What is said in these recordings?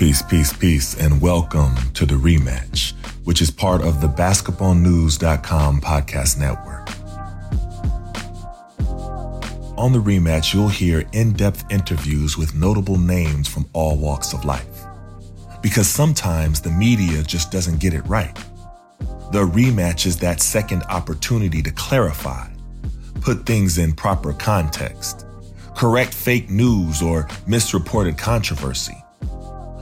Peace, peace, peace, and welcome to the rematch, which is part of the basketballnews.com podcast network. On the rematch, you'll hear in depth interviews with notable names from all walks of life. Because sometimes the media just doesn't get it right. The rematch is that second opportunity to clarify, put things in proper context, correct fake news or misreported controversy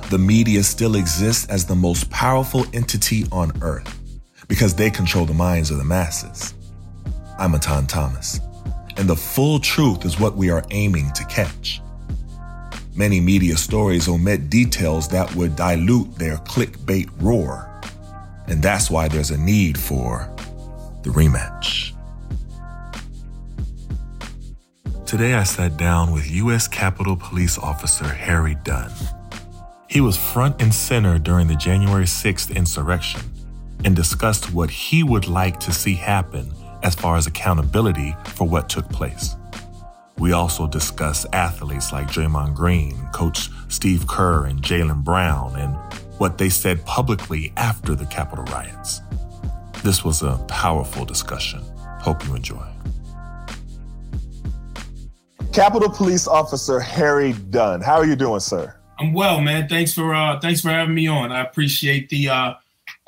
the media still exists as the most powerful entity on earth because they control the minds of the masses. I'm Etan Thomas, and the full truth is what we are aiming to catch. Many media stories omit details that would dilute their clickbait roar, and that's why there's a need for the rematch. Today I sat down with U.S. Capitol Police Officer Harry Dunn. He was front and center during the January 6th insurrection and discussed what he would like to see happen as far as accountability for what took place. We also discussed athletes like Draymond Green, Coach Steve Kerr, and Jaylen Brown, and what they said publicly after the Capitol riots. This was a powerful discussion. Hope you enjoy. Capitol Police Officer Harry Dunn. How are you doing, sir? I'm well, man. Thanks for uh thanks for having me on. I appreciate the uh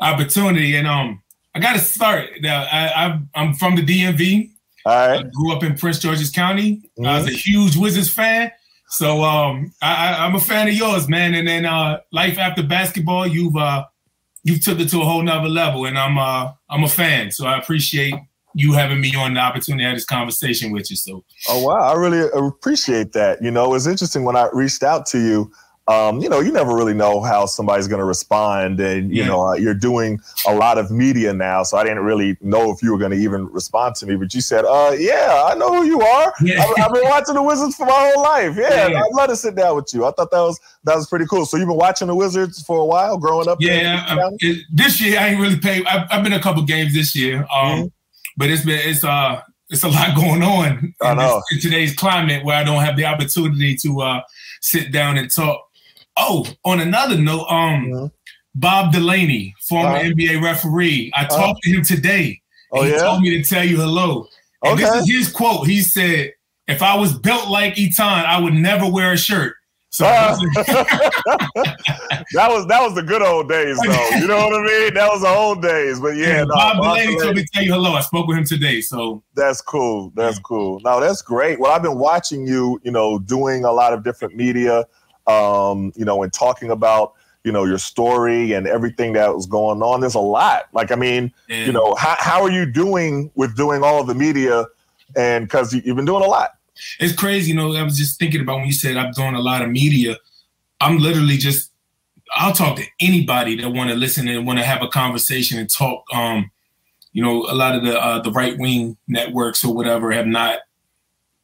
opportunity. And um I gotta start. Now I, I am from the DMV. All right. I grew up in Prince George's County. Mm-hmm. I was a huge Wizards fan. So um I, I am a fan of yours, man. And then uh life after basketball, you've uh you've took it to a whole nother level and I'm uh I'm a fan. So I appreciate you having me on the opportunity to have this conversation with you. So Oh wow, I really appreciate that. You know, it was interesting when I reached out to you um, you know, you never really know how somebody's going to respond. And, you yeah. know, uh, you're doing a lot of media now. So I didn't really know if you were going to even respond to me. But you said, uh, yeah, I know who you are. Yeah. I've, I've, been watching the Wizards for my whole life. Yeah, yeah. I'd love to sit down with you. I thought that was that was pretty cool. So you've been watching the Wizards for a while growing up? Yeah. It, this year, I ain't really paid. I've, I've, been a couple games this year. Um, mm-hmm. But it's been, it's, uh, it's a lot going on in, this, in, today's climate where I don't have the opportunity to uh, sit down and talk Oh, on another note, um, mm-hmm. Bob Delaney, former uh, NBA referee, I uh, talked to him today. Oh, he yeah? told me to tell you hello. And okay. this is his quote. He said, if I was built like Etan, I would never wear a shirt. So uh, that was that was the good old days, though. You know what I mean? That was the old days. But yeah, no, Bob, Bob Delaney told me to tell you hello. I spoke with him today, so that's cool. That's yeah. cool. No, that's great. Well, I've been watching you, you know, doing a lot of different media um, you know, and talking about you know your story and everything that was going on. There's a lot. Like, I mean, you know, how how are you doing with doing all of the media? And because you've been doing a lot. It's crazy, you know. I was just thinking about when you said I'm doing a lot of media. I'm literally just I'll talk to anybody that want to listen and want to have a conversation and talk. Um, you know, a lot of the uh, the right wing networks or whatever have not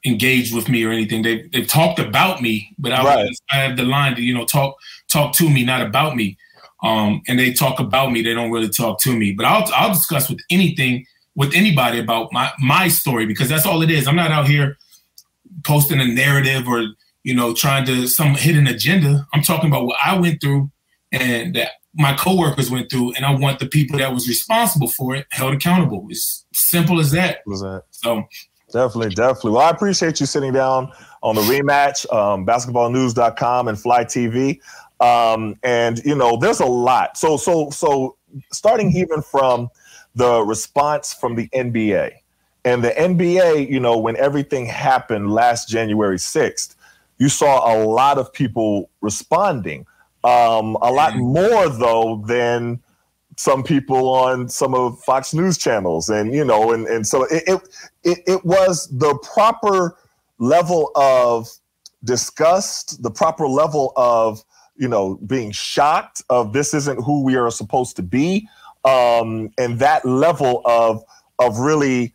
engaged with me or anything. They've they've talked about me, but I, right. I have the line to you know talk talk to me, not about me. Um, and they talk about me. They don't really talk to me. But I'll I'll discuss with anything with anybody about my my story because that's all it is. I'm not out here posting a narrative or you know trying to some hidden agenda. I'm talking about what I went through and that my coworkers went through, and I want the people that was responsible for it held accountable. It's simple as that. Was that? So Definitely, definitely. Well, I appreciate you sitting down on the rematch, um, basketballnews.com and Fly TV. Um, and you know, there's a lot. So, so, so starting even from the response from the NBA and the NBA, you know, when everything happened last January 6th, you saw a lot of people responding. Um, a lot mm-hmm. more though than some people on some of Fox News channels, and you know, and and so it it, it was the proper level of disgust, the proper level of you know, being shocked of this isn't who we are supposed to be, um, and that level of of really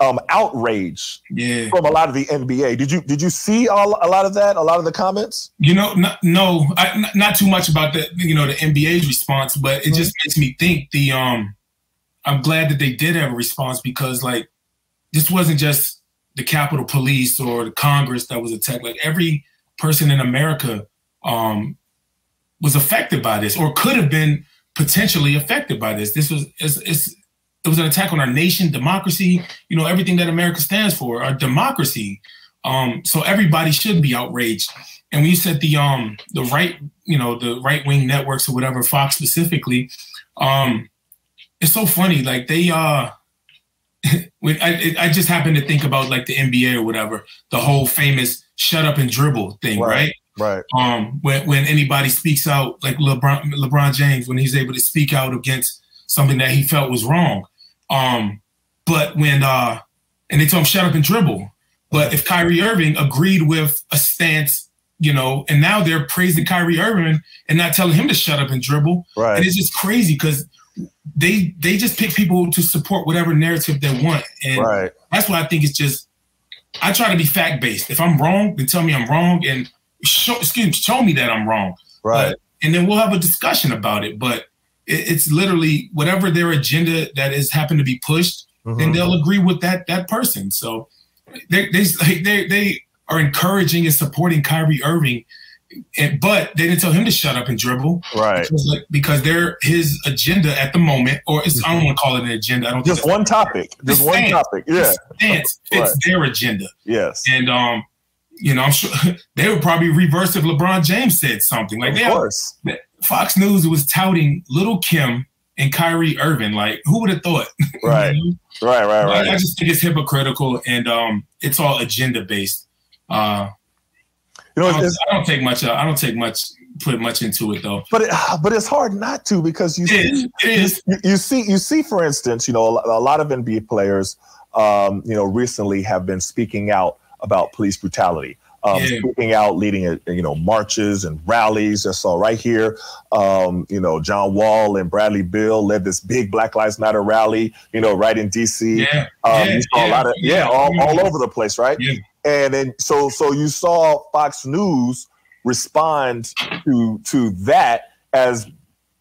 um, outrage Yeah. from a lot of the NBA. Did you did you see all, a lot of that? A lot of the comments? You know, not, no, I, n- not too much about the you know the NBA's response, but it just makes me think the um. I'm glad that they did have a response because like this wasn't just the Capitol Police or the Congress that was attacked. Like every person in America um was affected by this or could have been potentially affected by this. This was it's, it's it was an attack on our nation, democracy, you know, everything that America stands for, our democracy. Um, so everybody should be outraged. And when you said the um the right, you know, the right wing networks or whatever, Fox specifically, um, it's so funny. Like they uh when I I just happened to think about like the NBA or whatever, the whole famous shut up and dribble thing, Right. right? Right. um, when when anybody speaks out, like LeBron LeBron James, when he's able to speak out against something that he felt was wrong. Um, but when uh, and they told him shut up and dribble. But if Kyrie Irving agreed with a stance, you know, and now they're praising Kyrie Irving and not telling him to shut up and dribble, Right. and it's just crazy because they they just pick people to support whatever narrative they want, and Right. that's why I think it's just. I try to be fact based. If I'm wrong, then tell me I'm wrong, and show excuse me, show me that I'm wrong. Right. But- and then we'll have a discussion about it. But it's literally whatever their agenda that is happened to be pushed, then Mhm. they'll agree with that that person. So they they like, they they are encouraging and supporting Kyrie Irving, and, but they didn't tell him to shut up and dribble. Right. Because, like, because they're his agenda at the moment, or it's, I don't want to call it an agenda. I don't think Just one topic. Just one topic. Yeah. stance fits Right. their agenda. Yes. And um, you know, I'm sure they would probably reverse if LeBron James said something. Like Of course. Fox News was touting Little Kim and Kyrie Irving. Like, who would have thought? Right. Know? Right. Right. I, I just think it's hypocritical and um, it's all agenda based. Uh, You know, I, don't, I don't take much. Uh, I don't take much. Put much into it though. but it, but it's hard not to because you It see is. It is. you, you see you see for instance you know a, a lot of nba players um, you know recently have been speaking out about police brutality um, Yeah. speaking out leading uh, you know marches and rallies i saw right here um, you know john wall and bradley beal led this big black lives matter rally you know right in dc Yeah. um, yeah, you saw a lot of yeah, all, yeah. all over the place right Yeah. and then so so you saw fox news respond to to that as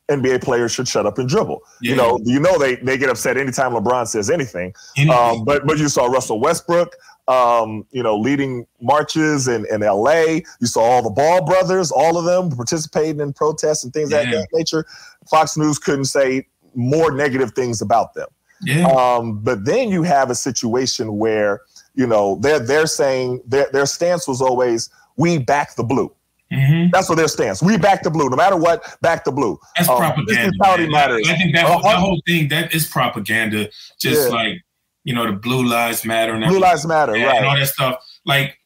NBA players should shut up and dribble. You know, you know they they get upset anytime LeBron says anything. Anything. Um, but but you saw Russell Westbrook, um, you know, leading marches in, in LA. You saw all the Ball brothers, all of them participating in protests and things of that nature. Fox News couldn't say more negative things about them. yeah. Um, but then you have a situation where you know they're they're saying their their stance was always we back the blue. Mhm. That's what their stance. We back the blue, no matter what. Back the blue. That's Um, propaganda. matters. I think that, Uh, that whole thing that is propaganda. Just Yeah. like you know, the blue lives matter and Blue lives matter, and right? all that stuff. Like,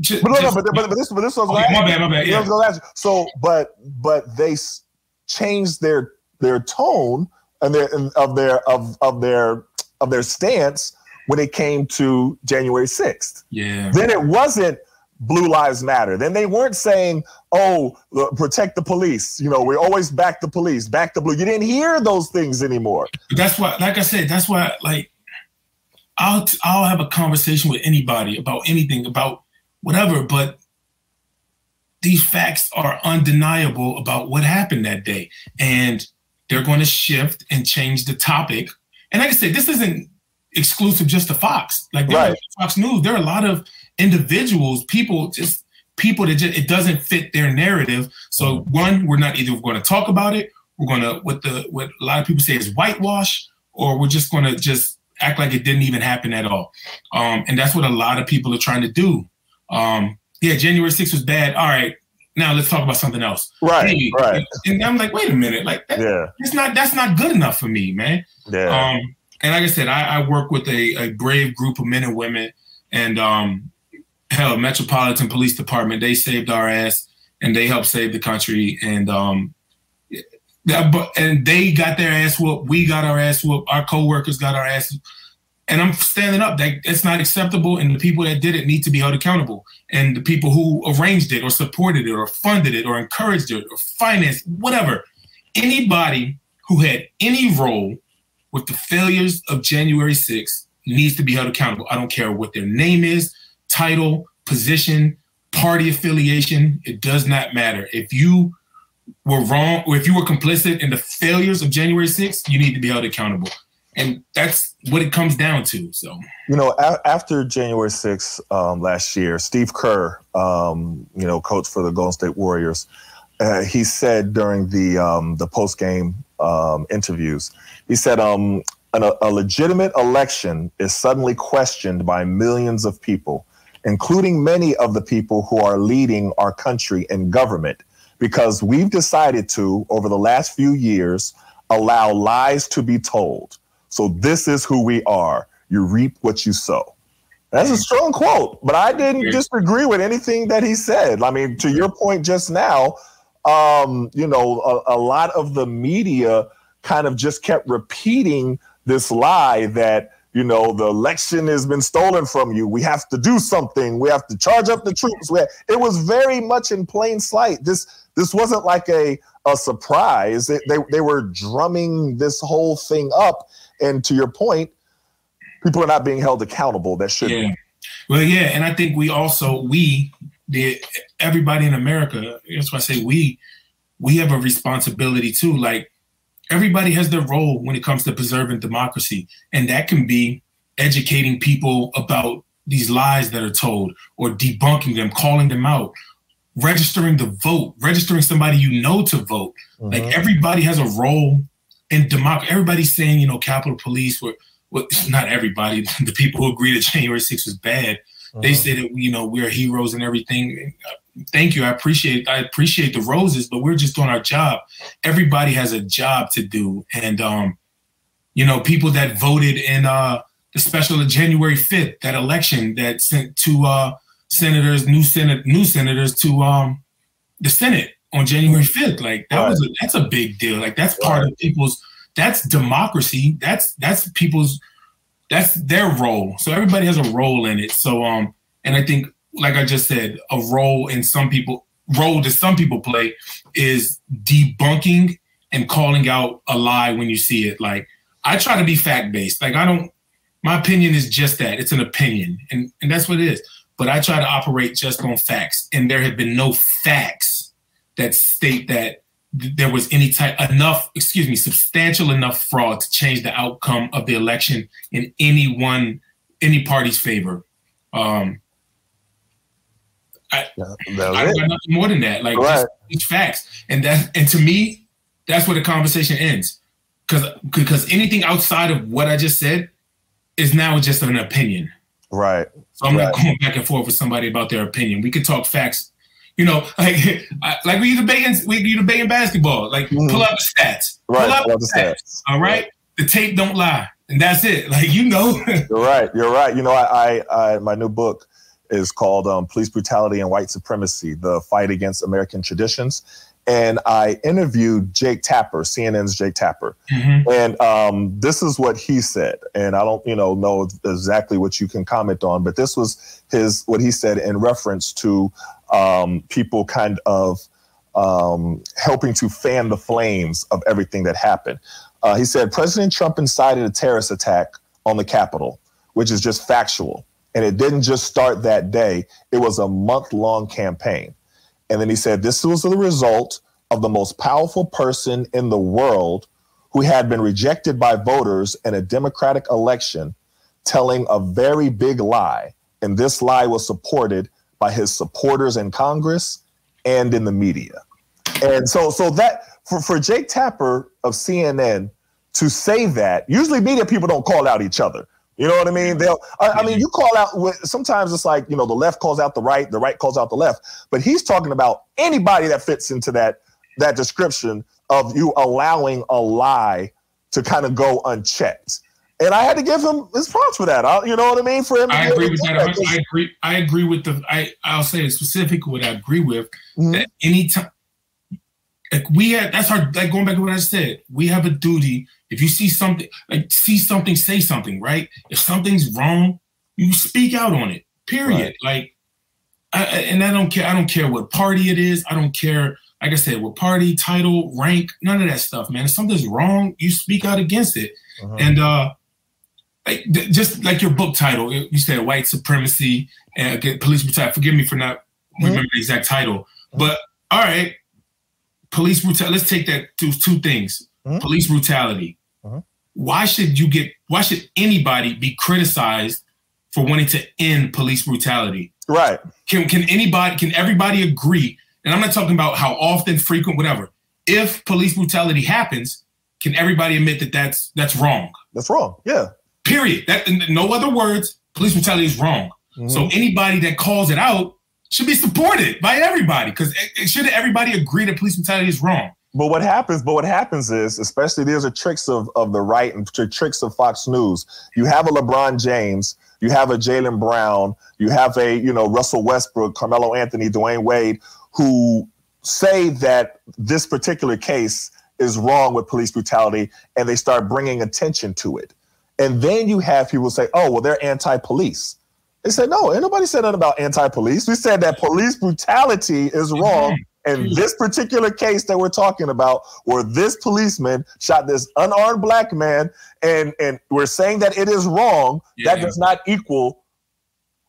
just, But no, no, but, but, but this, but this was Okay, my bad, my bad, yeah. This was last- So, but but they s- changed their their tone and their and of their of of their of their stance when it came to January sixth. yeah, Then it wasn't Blue Lives Matter. Then they weren't saying, "Oh, protect the police." You know, we always back the police, back the blue. You didn't hear those things anymore. That's why, like I said, that's why, like, I'll I'll have a conversation with anybody about anything, about whatever. But these facts are undeniable about what happened that day, and they're going to shift and change the topic. And like I said, this isn't exclusive just to Fox. Like Right. Fox News, there are a lot of individuals, people, just people that just it doesn't fit their narrative. So one, we're not either going to talk about it, we're going to what the what a lot of people say is whitewash, or we're just going to just act like it didn't even happen at all. Um, and that's what a lot of people are trying to do. Um, yeah, January 6th was bad. All right, now let's talk about something else. Right, Hey, right. And I'm like, wait a minute, like that, Yeah, that's not that's not good enough for me, man. yeah. Um, and like I said, I, I work with a, a brave group of men and women, and um, hell, Metropolitan Police Department, they saved our ass and they helped save the country. And um, that, but and they got their ass whooped. We got our ass whooped. Our coworkers got our ass. and I'm standing up. That it's not acceptable, and the people that did it need to be held accountable. And the people who arranged it, or supported it, or funded it, or encouraged it, or financed whatever, anybody who had any role with the failures of January 6th needs to be held accountable. I don't care what their name is, title, position, party affiliation. It does not matter. If you were wrong, or if you were complicit in the failures of January 6th, you need to be held accountable and that's what it comes down to. So, you know, a- after January 6th um, last year, Steve Kerr, um, you know, coach for the Golden State Warriors, uh, he said during the um, the post game um, interviews, he said, um, an, "A legitimate election is suddenly questioned by millions of people, including many of the people who are leading our country in government, because we've decided to, over the last few years." allow lies to be told. So this is who we are. You reap what you sow. That's a strong quote, but I didn't disagree with anything that he said. I mean, to your point just now, um, you know, a, a lot of the media kind of just kept repeating this lie that you know the election has been stolen from you we have to do something we have to charge up the troops it was very much in plain sight this this wasn't like a a surprise they, they, they were drumming this whole thing up and to your point, people are not being held accountable. That should yeah. Well, yeah, and I think we also we the everybody in America. That's why I say we we have a responsibility too. Like everybody has their role when it comes to preserving democracy, and that can be educating people about these lies that are told or debunking them, calling them out, registering the vote, registering somebody you know to vote. Mm-hmm. Like everybody has a role in democracy, everybody's saying, you know, Capitol Police were, well, not everybody, the people who agree that January 6th was bad, uh-huh. they say that, you know, we're heroes and everything. Thank you. I appreciate, I appreciate the roses, but we're just doing our job. Everybody has a job to do. And, um, you know, people that voted in uh, the special of January 5th, that election that sent to uh, senators, new senate, new senators to um, the Senate on January 5th. Like that right. was a, that's a big deal. Like that's part right. of people's that's democracy. That's that's people's that's their role. So everybody has a role in it. So um and I think like I just said, a role in some people role that some people play is debunking and calling out a lie when you see it. Like I try to be fact based. Like I don't my opinion is just that. It's an opinion. And and that's what it is. But I try to operate just on facts. And there have been no facts that state that there was any type enough, excuse me, substantial enough fraud to change the outcome of the election in any one any party's favor. Um, I, I don't got nothing more than that. Like right. it's facts, and that and to me, that's where the conversation ends. Because because anything outside of what I just said is now just an opinion. Right. So I'm right. not going back and forth with somebody about their opinion. We can talk facts you know, like like we debating we you debating basketball. Like mm-hmm. pull up the stats. Right. Pull up the stats. stats. All right? right. The tape don't lie. And that's it. Like you know. you're right. You're right. You know, I, I, I my new book is called um, Police Brutality and White Supremacy: The Fight Against American Traditions. And I interviewed Jake Tapper, CNN's Jake Tapper, mm-hmm. and um, this is what he said. And I don't, you know, know exactly what you can comment on, but this was his what he said in reference to um, people kind of um, helping to fan the flames of everything that happened. Uh, he said President Trump incited a terrorist attack on the Capitol, which is just factual. And it didn't just start that day, it was a month long campaign. And then he said this was the result of the most powerful person in the world who had been rejected by voters in a Democratic election telling a very big lie. And this lie was supported by his supporters in Congress and in the media. And so, so that for, for Jake Tapper of CNN to say that, usually media people don't call out each other. You know what I mean? They'll, I, I mean, you call out, sometimes it's like, you know, the left calls out the right, the right calls out the left, but he's talking about anybody that fits into that, that description of you allowing a lie to kind of go unchecked and I had to give him his props for that. I, you know what I mean? For him, I agree with that. I agree. I agree with the. I I'll say it specifically what I agree with. Mm-hmm. That anytime, like we had that's our like going back to what I said. We have a duty. If you see something, like see something, say something, right? If something's wrong, you speak out on it. Period. Right. Like, I, and I don't care. I don't care what party it is. I don't care. Like I said, what party, title, rank, none of that stuff, man. If something's wrong, you speak out against it. Uh-huh. And uh, like, just like your book title, you said white supremacy and police brutality. Forgive me for not mm-hmm. remember the exact title, mm-hmm. but all right, police brutality. Let's take that to two things: mm-hmm. police brutality. Mm-hmm. Why should you get? Why should anybody be criticized for wanting to end police brutality? Right. Can can anybody? Can everybody agree? And I'm not talking about how often, frequent, whatever. If police brutality happens, can everybody admit that that's that's wrong? That's wrong. Yeah. Period. That no other words. Police brutality is wrong. Mm-hmm. So anybody that calls it out should be supported by everybody because it should everybody agree that police brutality is wrong? But what happens? But what happens is, especially these are tricks of, of the right and tricks of Fox News. You have a LeBron James, you have a Jaylen Brown, you have a you know Russell Westbrook, Carmelo Anthony, Dwyane Wade, who say that this particular case is wrong with police brutality, and they start bringing attention to it. And then you have people say, "Oh, well, they're anti-police." They said, no, ain't nobody said nothing about anti-police. We said that police brutality is wrong. And this particular case that we're talking about, where this policeman shot this unarmed black man, and and we're saying that it is wrong, yeah. that does not equal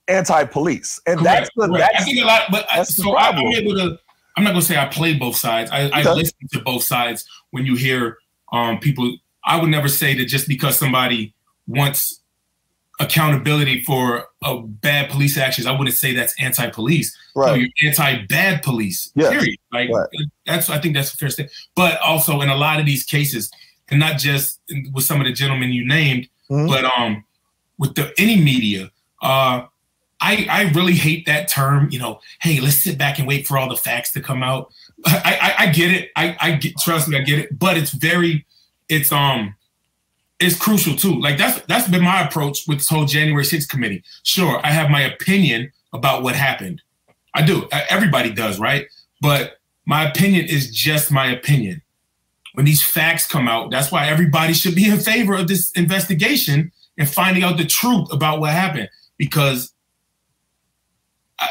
anti-police. And correct, that's the correct. that's, I think a lot, but I, so I, am able to. I'm not gonna say I play both sides. I, I listen to both sides when you hear um, people. I would never say that just because somebody wants accountability for a bad police actions, I wouldn't say that's anti-police. Right. No, you're anti-bad police. Yes. Period. Like right. that's I think that's a fair statement. But also in a lot of these cases, and not just with some of the gentlemen you named, mm-hmm. but um with the any media, uh I I really hate that term, you know, hey, let's sit back and wait for all the facts to come out. I I, I get it. I, I get trust me, I get it, but it's very it's um is crucial too. Like that's that's been my approach with this whole January 6th committee. Sure, I have my opinion about what happened. I do. Uh, everybody does, right? But my opinion is just my opinion. When these facts come out, that's why everybody should be in favor of this investigation and finding out the truth about what happened. Because, I,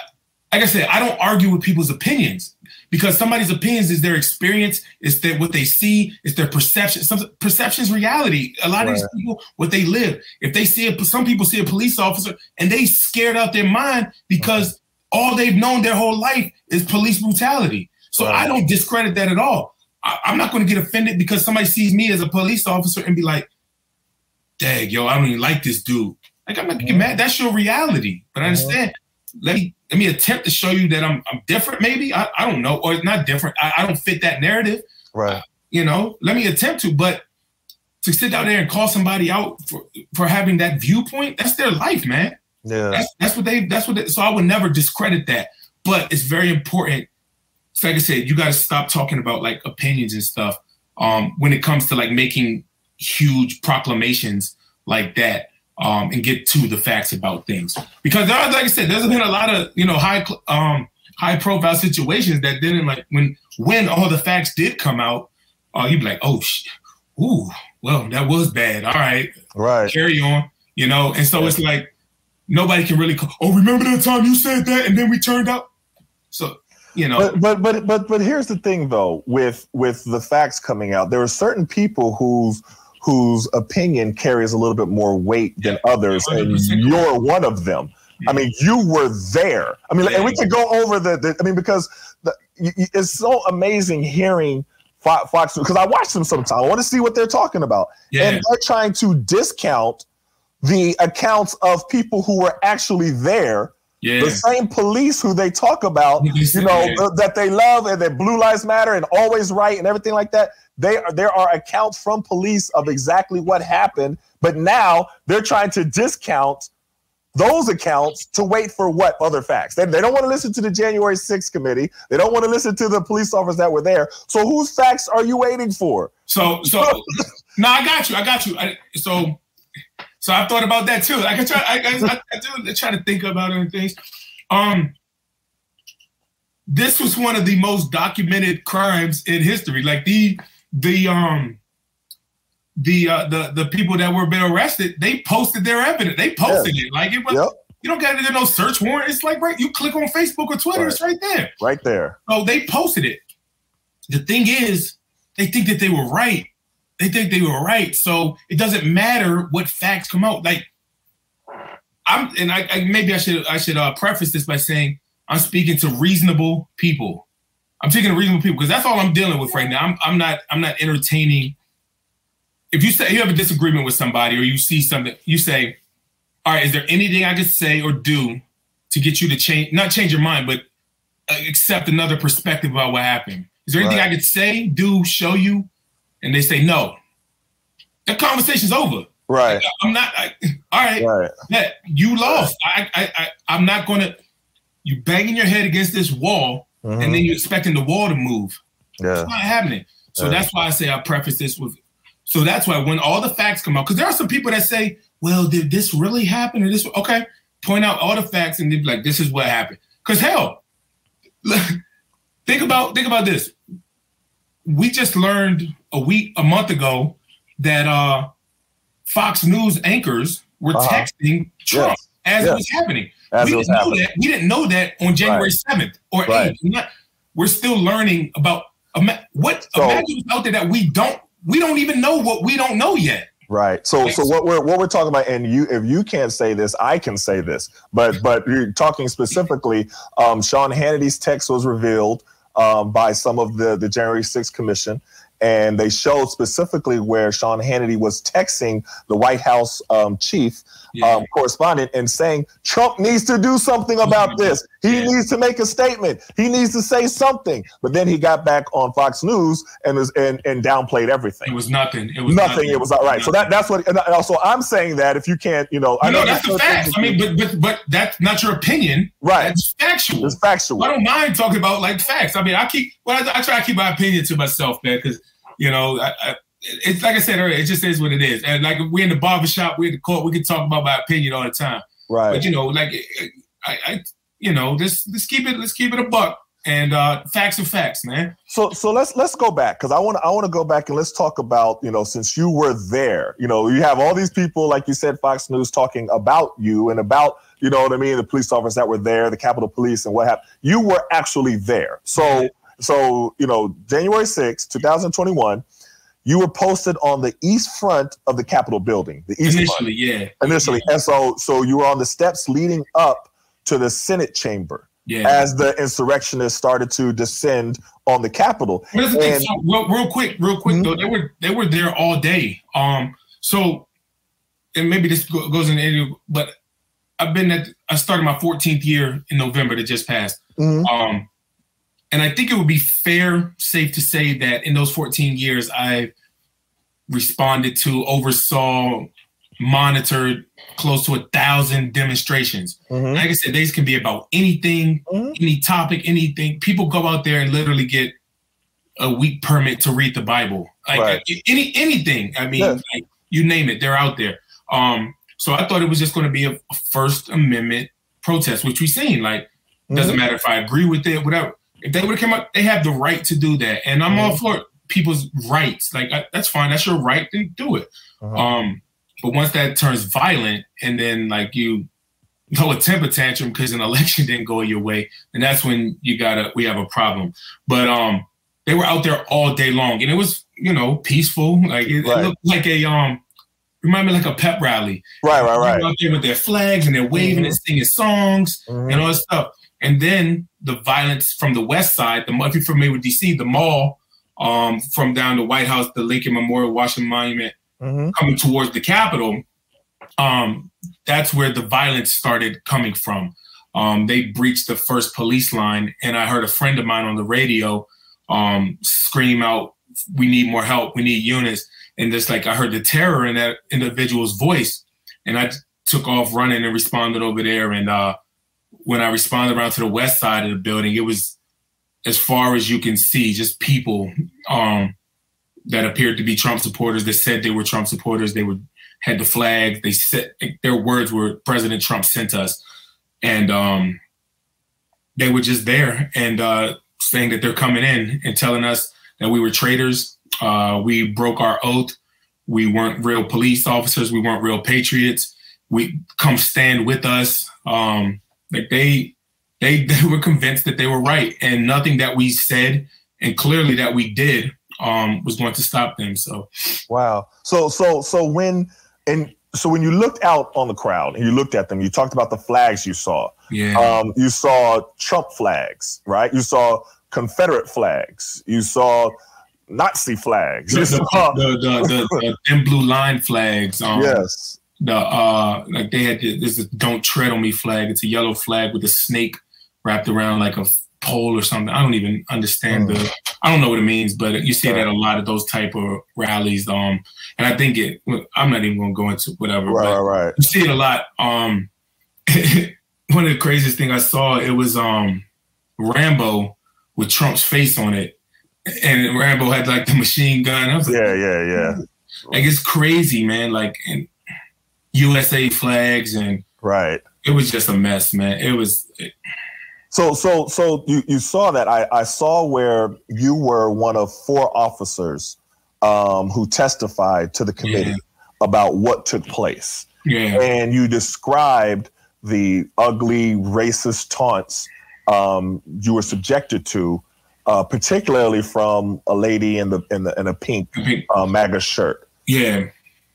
like I said, I don't argue with people's opinions because somebody's opinions is their experience, it's their what they see, it's their perception. Some perception is reality. A lot right. of these people, what they live. If they see a, some people see a police officer and they scared out their mind because uh-huh. all they've known their whole life is police brutality. So right. I don't discredit that at all. I, am not going to get offended because somebody sees me as a police officer and be like, "Dag, yo, I don't even like this dude." Like I'm not getting mad. That's your reality. But I understand. Let me let me attempt to show you that I'm I'm different, maybe. I, I don't know, or it's not different. I, I don't fit that narrative. Right. Uh, you know, let me attempt to, but to sit down there and call somebody out for, for having that viewpoint, that's their life, man. Yeah. That's, that's what they that's what they, so I would never discredit that. But it's very important. Like I said, you gotta stop talking about like opinions and stuff. Um, when it comes to like making huge proclamations like that um, and get to the facts about things. Because there, like I said, there's been a lot of you know high um, high profile situations that didn't like when when all the facts did come out. Uh, you'd be like, oh, sh- ooh, well, that was bad. All right, right, carry on. You know, and so yeah. it's like nobody can really. Call, oh, remember that time you said that, and then we turned out. So you know, but, but but but but here's the thing though, with with the facts coming out, there are certain people whose whose opinion carries a little bit more weight than yeah, others, and you're one of them. I mean, you were there. I mean, yeah. and we can go over the, the I mean, because the, it's so amazing hearing Fox because I watch them sometimes. I want to see what they're talking about, yeah. and they're trying to discount the accounts of people who were actually there. Yeah. The same police who they talk about, you know, that they love and that Blue Lives Matter and always right and everything like that. They are, there are accounts from police of exactly what happened, but now they're trying to discount those accounts to wait for what other facts. They, they don't want to listen to the January 6th committee. They don't want to listen to the police officers that were there. So whose facts are you waiting for? So so no, I got you. I got you. I, so so I thought about that too. I try. I, I, I, do try to think about other things. Um, this was one of the most documented crimes in history. Like the the um the uh the the people that were been arrested, they posted their evidence. They posted it. Like it was Yep. you don't gotta get no search warrant. It's like right, you click on Facebook or Twitter, Right. it's right there. Right there. So they posted it. The thing is, they think that they were right. They think they were right. So it doesn't matter what facts come out. Like I'm, and I, I maybe I should I should uh, preface this by saying I'm speaking to reasonable people. I'm speaking to reasonable people because that's all I'm dealing with right now. I'm I'm not I'm not entertaining. If you say you have a disagreement with somebody or you see something, you say, "All right, is there anything I could say or do to get you to change, not change your mind, but uh, accept another perspective about what happened. Is there anything Right. I could say, do, show you? And they say no. The conversation's over. Right. I'm not. I, all right, Right. yeah, you lost. I, I, I, I'm not gonna. You banging your head against this wall, Mhm. and then you're expecting the wall to move. yeah. It's not happening. So Yeah. that's why I say I preface this with. So that's why when all the facts come out, because there are some people that say, "Well, did this really happen?" Or this okay? Point out all the facts and they'd be like, "This is what happened." Because hell, think about think about this. We just learned a week, a month ago, that uh, Fox News anchors were Uh-huh. texting Trump Yes. as it was happening. As we didn't know happening. that. We didn't know that on January seventh or Right. eighth. We're not- We're still learning about what So- imagine out there that we don't we don't even know what we don't know yet. Right. So so what we're what we're talking about, and you if you can't say this, I can say this. But but you're talking specifically, um, Sean Hannity's text was revealed um, by some of the the January 6th commission. And they showed specifically where Sean Hannity was texting the White House um, chief um, correspondent and saying Trump needs to do something about this. He Yeah. needs to make a statement. He needs to say something. But then he got back on Fox News and was and, and downplayed everything it was nothing. It was nothing. It was all right. So that that's what. And also, I'm saying that if you can't, you know, I no, know that's the facts. I mean, but but but that's not your opinion. right. It's factual. It's factual. I don't mind talking about like facts. I mean, I keep well, I, I try to keep my opinion to myself, man, because you know, I, I, it's like I said earlier, it just is what it is. And like we're in the barbershop, we're in the court, we can talk about my opinion all the time. Right. But you know, like I, I you know, let's let's keep it let's keep it a buck. And uh facts are facts, man. So so let's let's go back because I want I want to go back and let's talk about you know since you were there, you know, you have all these people like you said, Fox News talking about you and about you know what I mean, the police officers that were there, the Capitol Police and what happened. You were actually there. So so you know, January 6th, 2021. You were posted on the east front of the Capitol building, the east front. Initially, yeah. initially. And so so you were on the steps leading up to the Senate chamber Yeah. as the insurrectionists started to descend on the Capitol. The thing. So, real, real quick, real quick Mhm. though, they were they were there all day. Um, so and maybe this go- goes in, any- but I've been at I started my 14th year in November that just passed. Mhm. Um, and I think it would be fair, safe to say that in those 14 years, I responded to, oversaw, monitored close to a thousand demonstrations. Mhm. Like I said, these can be about anything, Mhm. any topic, anything. People go out there and literally get a week permit to read the Bible. Like Right. any anything. I mean, Yeah. like, you name it, they're out there. Um, so I thought it was just going to be a, First Amendment protest, which we've seen. Like, doesn't Mhm. matter if I agree with it, whatever. If they would have come up, they have the right to do that, and I'm all for people's rights. Like I, that's fine, that's your right, then do it. Mhm. Um, but once that turns violent, and then like you throw a temper tantrum because an election didn't go your way, and that's when you gotta we have a problem. But um, they were out there all day long, and it was you know peaceful. Like it, it looked like a um, remind me like a pep rally. Right, right, They right. were out there with their flags and they're waving Mhm. and singing songs Mhm. and all this stuff. And then the violence from the west side, the if you're familiar with DC, the mall, um, from down the White House, the Lincoln Memorial, Washington Monument, Mhm. coming towards the Capitol, um, that's where the violence started coming from. Um, they breached the first police line, and I heard a friend of mine on the radio um, scream out, "We need more help! We need units!" And just like I heard the terror in that individual's voice, and I took off running and responded over there. And uh, when I responded around to the west side of the building, it was as far as you can see, just people um, that appeared to be Trump supporters that said they were Trump supporters. They were had the flag. They said their words were President Trump sent us, and um, they were just there and uh, saying that they're coming in and telling us that we were traitors. Uh, we broke our oath. We weren't real police officers. We weren't real patriots. We come stand with us. Um, like they, they, they were convinced that they were right, and nothing that we said and clearly that we did um, was going to stop them. So, wow. So, so, so when and so when you looked out on the crowd and you looked at them, you talked about the flags you saw. Yeah. Um, you saw Trump flags, right? You saw Confederate flags. You saw Nazi flags. The, the, the, the, the, the thin blue line flags. Um, yes. The uh, like they had this is "Don't Tread on Me" flag. It's a yellow flag with a snake wrapped around like a pole or something. I don't even understand the. I don't know what it means, but you see it at a lot of those type of rallies. Um, and I think it. I'm not even gonna go into whatever. Right, right. you see it a lot. Um, one of the craziest thing I saw it was um Rambo with Trump's face on it, and Rambo had like the machine gun. I was like, Yeah, yeah, yeah. like it's crazy, man. Like and USA flags, and Right. it was just a mess, man. It was. So, so, so you, you saw that. I, I saw where you were one of four officers um, who testified to the committee Yeah. about what took place. Yeah, and you described the ugly racist taunts um, you were subjected to, uh, particularly from a lady in the in the in a pink I think- uh, MAGA shirt. yeah,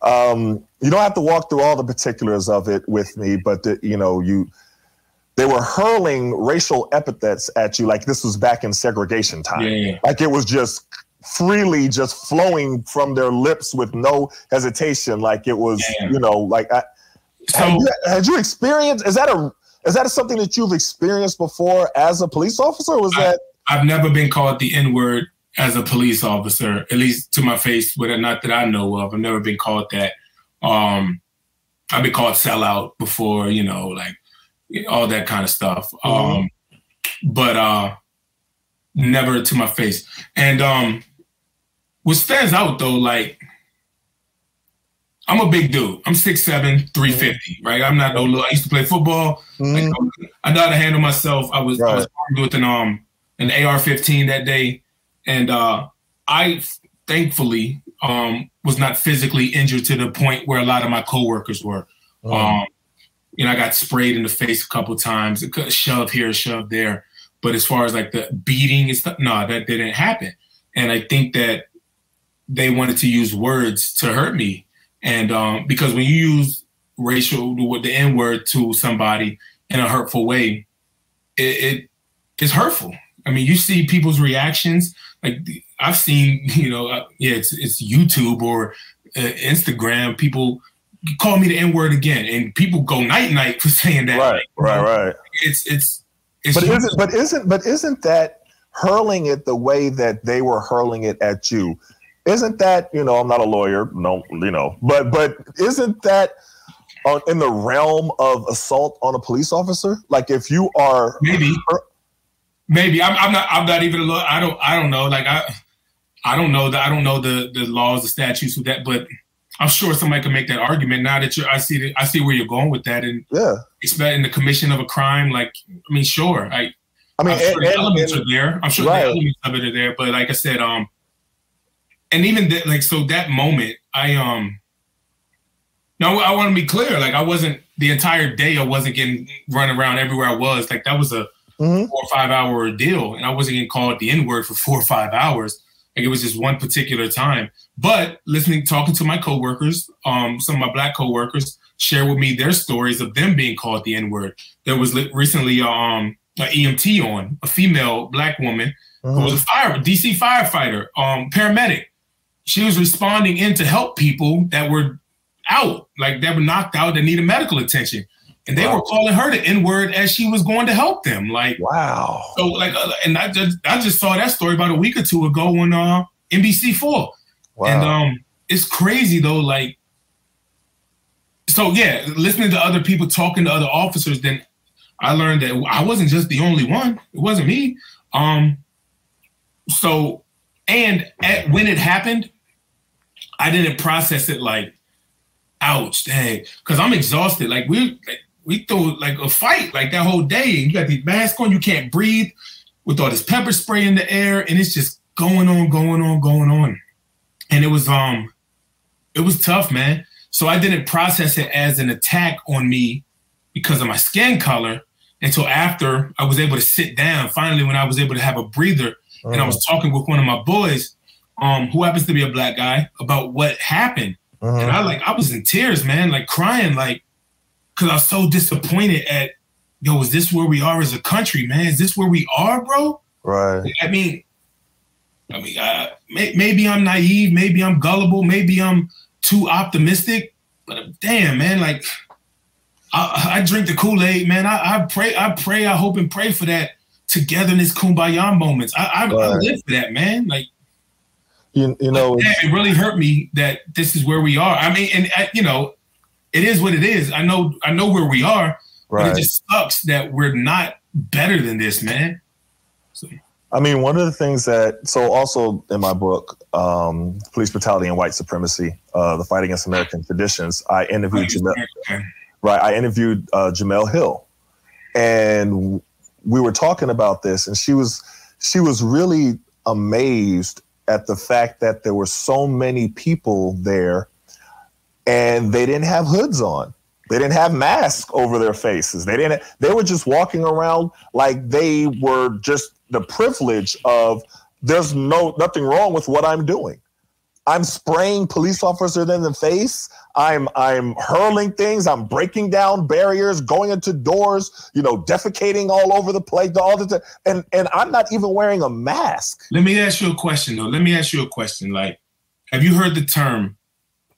Um, you don't have to walk through all the particulars of it with me, but the, you know you they were hurling racial epithets at you like this was back in segregation time. yeah. Like it was just freely just flowing from their lips with no hesitation. Like it was, Yeah. you know, like I, had, So you, had you experienced? Is that a is that something that you've experienced before as a police officer? Was I- that I've never been called the N word as a police officer, at least to my face, but not that I know of. I've never been called that. Um, I've been called sellout before, you know, like all that kind of stuff. Um, but uh, never to my face. And um, what stands out though, like I'm a big dude. I'm 6'7", 350, right? I'm not no little. I used to play football. Like, Mhm. I know how to handle myself. I was I was Right. armed with an um an AR-15 that day, and uh, I thankfully um was not physically injured to the point where a lot of my coworkers were. Mm. Um, you know, I got sprayed in the face a couple times, shoved here, shoved there. But as far as like the beating and stuff, no, that didn't happen. And I think that they wanted to use words to hurt me, and um, because when you use racial the N word to somebody in a hurtful way, it, it is hurtful. I mean, you see people's reactions. Like I've seen, you know, uh, yeah, it's it's YouTube or uh, Instagram. People call me the N word again, and people go night night for saying that. right, Like, right, right. It's it's it's. But isn't but isn't but isn't that hurling it the way that they were hurling it at you? Isn't that you know? I'm not a lawyer, no, you know, but but isn't that on, in the realm of assault on a police officer? Like if you are maybe maybe I'm, I'm not i'm not even a law i don't i don't know like i i don't know that i don't know the the laws the statutes with that but i'm sure somebody can make that argument now that you i see that i see where you're going with that and yeah, expect in the commission of a crime like i mean sure i I mean, i'm sure and- the elements and- are there i'm sure Right. the elements of it are there but like i said um and even that like so that moment i um no i want to be clear like i wasn't the entire day i wasn't getting run around everywhere i was like that was a Mhm. four or five hour deal, and I wasn't getting called the N word for four or five hours. Like it was just one particular time. But listening, talking to my coworkers, um, some of my black coworkers share with me their stories of them being called the N word. There was li- recently um an EMT on, a female black woman who was a fire DC firefighter, um, paramedic. She was responding in to help people that were out, like that were knocked out that needed medical attention. And they Wow. were calling her the N word as she was going to help them. Like wow, so like, uh, and I just I just saw that story about a week or two ago on uh, NBC Four, wow, and um, it's crazy though. Like, so yeah, listening to other people talking to other officers, then I learned that I wasn't just the only one. It wasn't me. Um, so and at, when it happened, I didn't process it like, ouch, dang, because I'm exhausted. Like we, like, we threw like a fight like that whole day. And you got these masks on, you can't breathe with all this pepper spray in the air, and it's just going on, going on, going on. And it was um, it was tough, man. So I didn't process it as an attack on me because of my skin color until after I was able to sit down. Finally, when I was able to have a breather, and I was talking with one of my boys, um, who happens to be a black guy, about what happened. And I like I was in tears, man, like crying, like because I was so disappointed at, yo, is this where we are as a country, man? Is this where we are, bro? Right. I mean, I mean, uh, may, maybe I'm naive, maybe I'm gullible, maybe I'm too optimistic, but damn, man, like I, I drink the Kool Aid, man. I, I, pray, I pray, I hope and pray for that togetherness, kumbaya moments. I, I, right. I live for that, man. Like, you, you know, damn, it really hurt me that this is where we are. I mean, and uh, you know, it is what it is. I know, I know where we are, right. but it just sucks that we're not better than this, man. So. I mean, one of the things that so also in my book, um, Police Brutality and White Supremacy, uh, the fight against American traditions, I interviewed Jemele, right. I interviewed uh, Jemele Hill, and we were talking about this, and she was she was really amazed at the fact that there were so many people there, and they didn't have hoods on. They didn't have masks over their faces. They didn't. They were just walking around like they were just the privilege of there's no nothing wrong with what I'm doing. I'm spraying police officers in the face. I'm I'm hurling things. I'm breaking down barriers, going into doors. You know, defecating all over the place. All the time. and and I'm not even wearing a mask. Let me ask you a question though. Let me ask you a question. Like, have you heard the term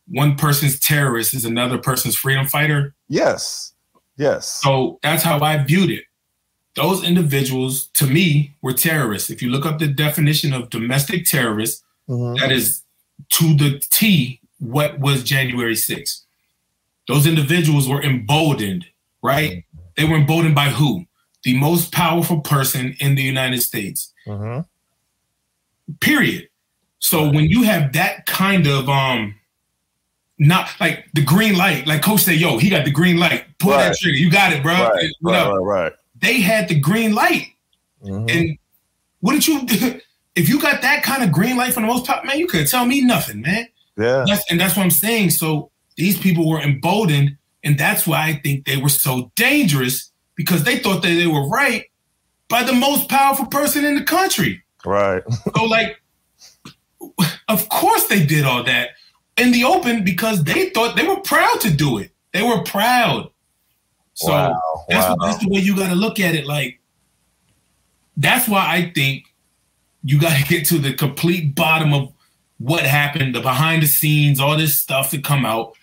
"one person's terrorist is another person's freedom fighter"? Yes. Yes. So that's how I viewed it those individuals to me were terrorists. If you look up the definition of domestic terrorist, mm-hmm. that is to the T what was January 6th. Those individuals were emboldened, right? Mm-hmm. They were emboldened by who? The most powerful person in the United States. Mm-hmm. Period. So when you have that kind of um not like the green light, like coach said, yo, he got the green light. Pull right. that trigger. You got it, bro. Right, right, right, right they had the green light. Mm-hmm. And what did you if you got that kind of green light from the most top man, you couldn't tell me nothing, man. Yeah. That's, and that's what I'm saying. So these people were emboldened, and that's why I think they were so dangerous because they thought that they were right by the most powerful person in the country. Right. so like, of course they did all that in the open because they thought they were proud to do it. They were proud. So wow, that's, wow. that's the way you got to look at it. Like, that's why I think you got to get to the complete bottom of what happened, the behind the scenes, all this stuff to come out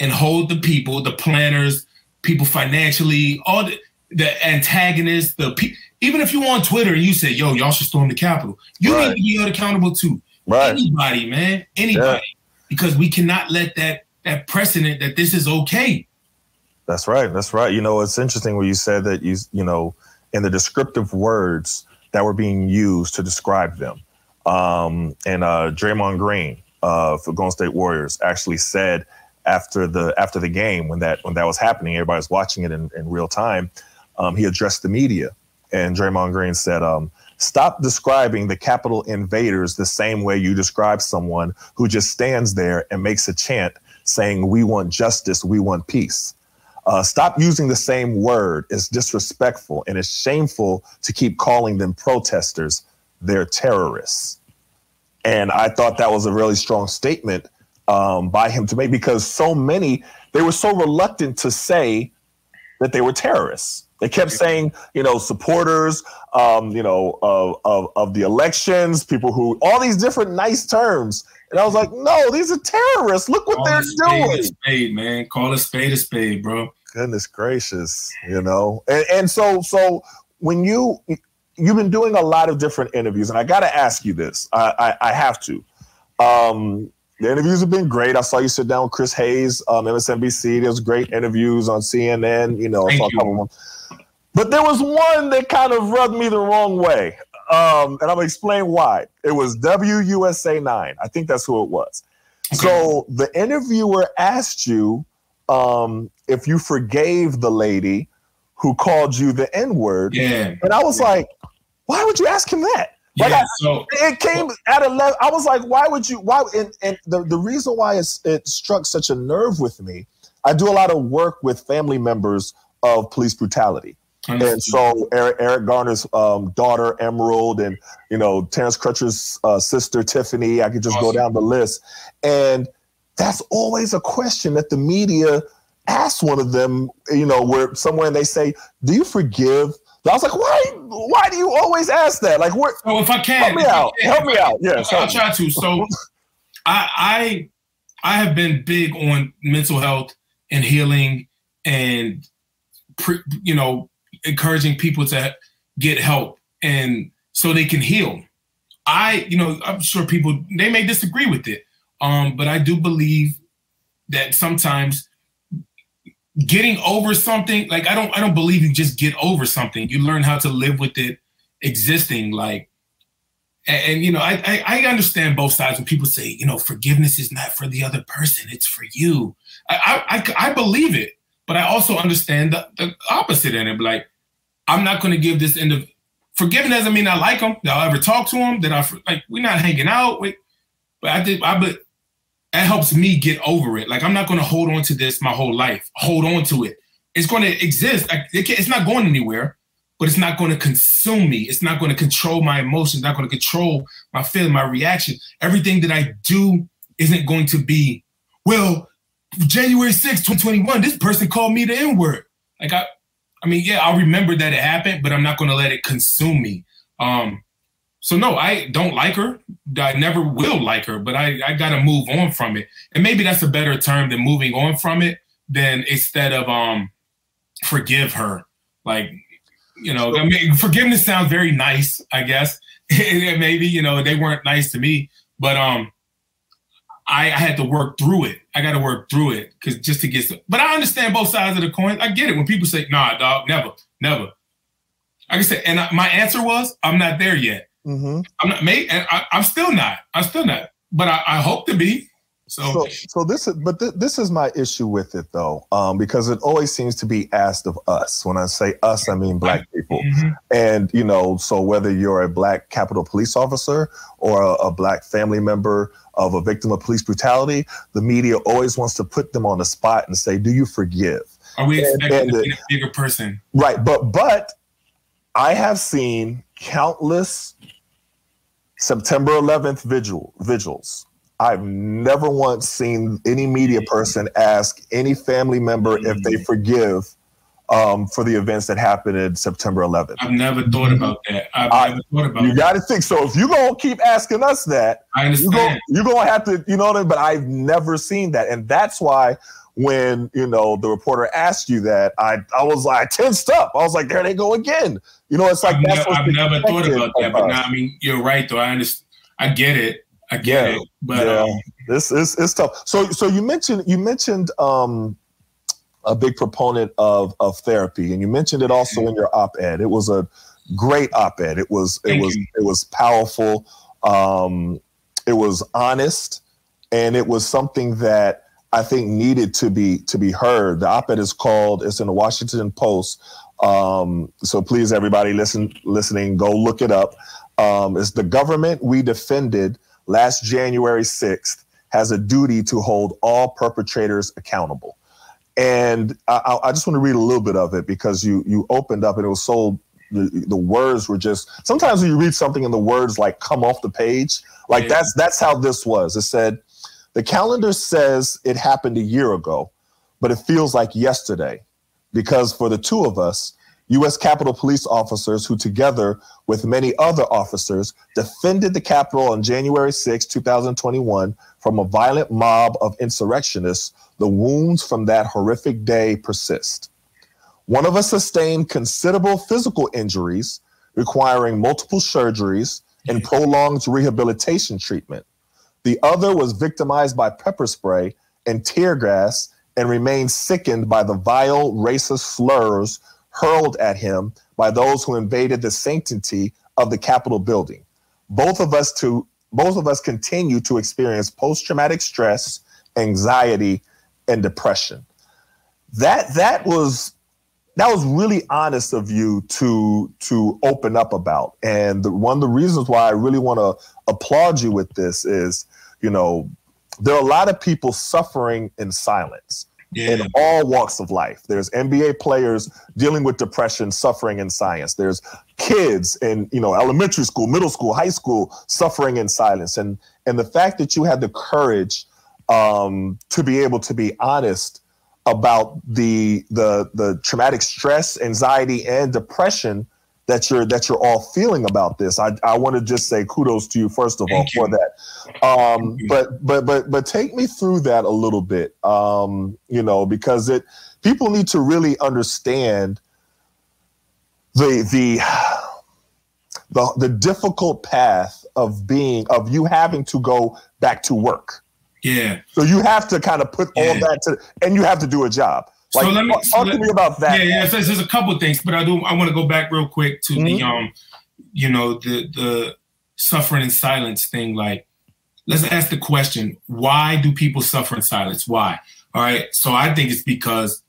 and hold the people, the planners, people financially, all the, the antagonists, the pe- even if you on Twitter and you say, "Yo, y'all should storm the Capitol," you right. need to be held accountable to right. anybody, man, anybody, yeah. Because we cannot let that that precedent that this is okay that's right. That's right. You know, it's interesting when you said that you, you know, in the descriptive words that were being used to describe them. Um, and uh, Draymond Green uh, for Golden State Warriors actually said after the after the game when that when that was happening, everybody was watching it in, in real time. Um, he addressed the media, and Draymond Green said, um, "Stop describing the Capitol invaders the same way you describe someone who just stands there and makes a chant saying, "We want justice, we want peace." Uh, stop using the same word. It's disrespectful and it's shameful to keep calling them protesters. They're terrorists. And I thought that was a really strong statement um, by him to make because so many, they were so reluctant to say that they were terrorists. They kept saying, you know, supporters, um, you know, of, of, of the elections, people who, all these different nice terms. And I was like, no, these are terrorists. Look what Call they're doing. spade, man. Call a spade a spade, bro. Goodness gracious, you know. And, and so, so when you you've been doing a lot of different interviews, and I got to ask you this. I, I, I have to. Um, the interviews have been great. I saw you sit down with Chris Hayes, um, MSNBC. There was great interviews on CNN. You know, Thank you. But there was one that kind of rubbed me the wrong way. Um, and I'm gonna explain why. It was WUSA 9. I think that's who it was. Okay. So the interviewer asked you um, if you forgave the lady who called you the N word. Yeah. And I was Yeah. like, why would you ask him that? Like yeah. I- so it came at a level. I was like, why would you? Why? And, and the, the reason why it's, it struck such a nerve with me, I do a lot of work with family members of police brutality. And so Eric, Eric Garner's um, daughter Emerald, and you know Terrence Crutcher's uh, sister Tiffany. I could just go down the list, and that's always a question that the media asks one of them. You know, where somewhere and they say, "Do you forgive?" I was like, "Why? Why do you always ask that? Like, what? So if I can, Help me out. can, Help me out. Yes, I'll me. try to. So I I I have been big on mental health and healing and pre, you know encouraging people to get help and so they can heal. I you know I'm sure people they may disagree with it, um, but I do believe that sometimes getting over something like I don't I don't believe you just get over something. You learn how to live with it existing like and, and, you know I, I I understand both sides when people say you know forgiveness is not for the other person it's for you I I, I, believe it but I also understand the, the opposite end of like I'm not going to give this end of forgiving doesn't mean I like them that I'll ever talk to them that I like we're not hanging out with but I did I but that helps me get over it like I'm not going to hold on to this my whole life hold on to it it's going to exist I, it it's not going anywhere but it's not going to consume me. It's not going to control my emotions, not going to control my feeling, my reaction. Everything that I do isn't going to be, well, January 6, 2021, this person called me the N-word. Like I I mean, yeah, I'll remember that it happened, but I'm not going to let it consume me. Um, so no, I don't like her. I never will like her, but I, I got to move on from it. And maybe that's a better term than moving on from it than instead of um forgive her. Like, you know, I mean, forgiveness sounds very nice, I guess. maybe, you know, they weren't nice to me, but um I, I had to work through it. I got to work through it because just to get. Some, but I understand both sides of the coin. I get it when people say, "Nah, dog, never, never." Like I said, and I, my answer was, "I'm not there yet. Mm-hmm. I'm not. Mate, and I, I'm still not. I'm still not. But I, I hope to be." So, So, so this is, but th- this is my issue with it though, um, because it always seems to be asked of us. When I say us, I mean black people. Mhm. And you know, so whether you're a black Capitol police officer or a, a black family member of a victim of police brutality, the media always wants to put them on the spot and say, "Do you forgive?" are we and- to be a bigger person? Right, but but I have seen countless September 11th vigil vigils. I've never once seen any media person ask any family member if they forgive um, for the events that happened in September 11th. I've never thought about that. I've I- never thought about. You got to think. So if you're gonna keep asking us that, I you understand. go, you're gonna have to, you know what I mean? But I've never seen that, and that's why when you know the reporter asked you that, I I was like I tensed up. I was like, there they go again. You know, it's like I've, that's never, I've never thought about that, of but now, I mean, you're right though. I understand. I get it. I get Yeah. it. But Yeah. um, This is it's tough. So so you mentioned you mentioned um a big proponent of of therapy, and you mentioned it also in your op-ed. It was a great op-ed. It was it was you. it was powerful. Um, it was honest, and it was something that I think needed to be to be heard. The op-ed is called. It's in the Washington Post. Um, so please, everybody, listen listening, go look it up. Um, it's the government we defended last January 6th has a duty to hold all perpetrators accountable. And I, I- just want to read a little bit of it because you you opened up and it was so the, the words were just sometimes when you read something and the words like come off the page like Yeah. that's that's how this was. It said the calendar says it happened a year ago, but it feels like yesterday because for the two of us, U.S. Capitol police officers who, together with many other officers, defended the Capitol on January 6, 2021, from a violent mob of insurrectionists, the wounds from that horrific day persist. One of us sustained considerable physical injuries requiring multiple surgeries and prolonged rehabilitation treatment. The other was victimized by pepper spray and tear gas and remained sickened by the vile racist slurs hurled at him by those who invaded the sanctity of the Capitol building. Both of us to both of us continue to experience post-traumatic stress, anxiety, and depression. that that was that was really honest of you to to open up about. And the, one of the reasons why I really want to applaud you with this is, you know, there are a lot of people suffering in silence yeah. in all walks of life. There's NBA players dealing with depression, suffering in science. There's kids in you know elementary school, middle school, high school suffering in silence. And and the fact that you had the courage um, to be able to be honest about the the the traumatic stress, anxiety, and depression that you're that you're all feeling about this. I, I want to just say kudos to you first of Thank all you. for that. Um, but but but but take me through that a little bit. Um, you know, because it people need to really understand the the the the difficult path of being of you having to go back to work. Yeah. So you have to kind of put yeah. all that to, and you have to do a job. Like, so let me talk so to me about that. Yeah, yeah. So there's a couple things, but I do. I want to go back real quick to mm-hmm. the um, you know, the the suffering in silence thing. Like, let's ask the question: Why do people suffer in silence? Why? All right. So I think it's because,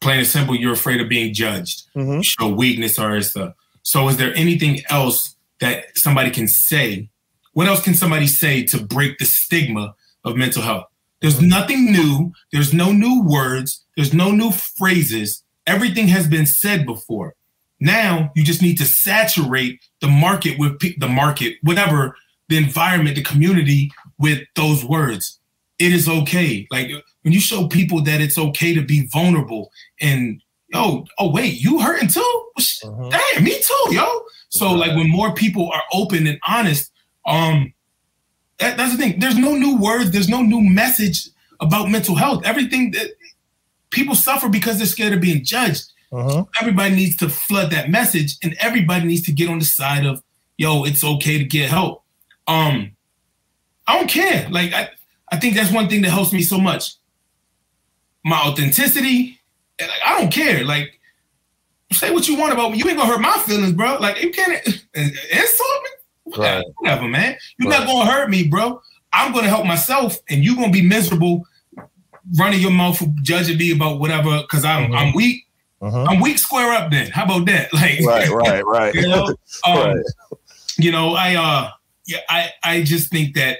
plain and simple, you're afraid of being judged, mm-hmm. show weakness, or is the. So is there anything else that somebody can say? What else can somebody say to break the stigma of mental health? There's nothing new. There's no new words. There's no new phrases. Everything has been said before. Now you just need to saturate the market with the market, whatever the environment, the community with those words. It is okay. Like when you show people that it's okay to be vulnerable and yo, oh wait, you hurting too? Uh-huh. Damn, me too, yo. So like when more people are open and honest, um, that, that's the thing. There's no new words. There's no new message about mental health. Everything that people suffer because they're scared of being judged. Uh-huh. Everybody needs to flood that message, and everybody needs to get on the side of, yo, it's okay to get help. Um, I don't care. Like I, I think that's one thing that helps me so much. My authenticity. I don't care. Like, say what you want about me. You ain't gonna hurt my feelings, bro. Like, you can't insult me. Right. Whatever, man. You're right. not gonna hurt me, bro. I'm gonna help myself, and you're gonna be miserable running your mouth judging me about whatever because I'm mm-hmm. I'm weak. Uh-huh. I'm weak. Square up, then. How about that? Like, right, right, right. you know, um, right. you know, I uh, yeah, I I just think that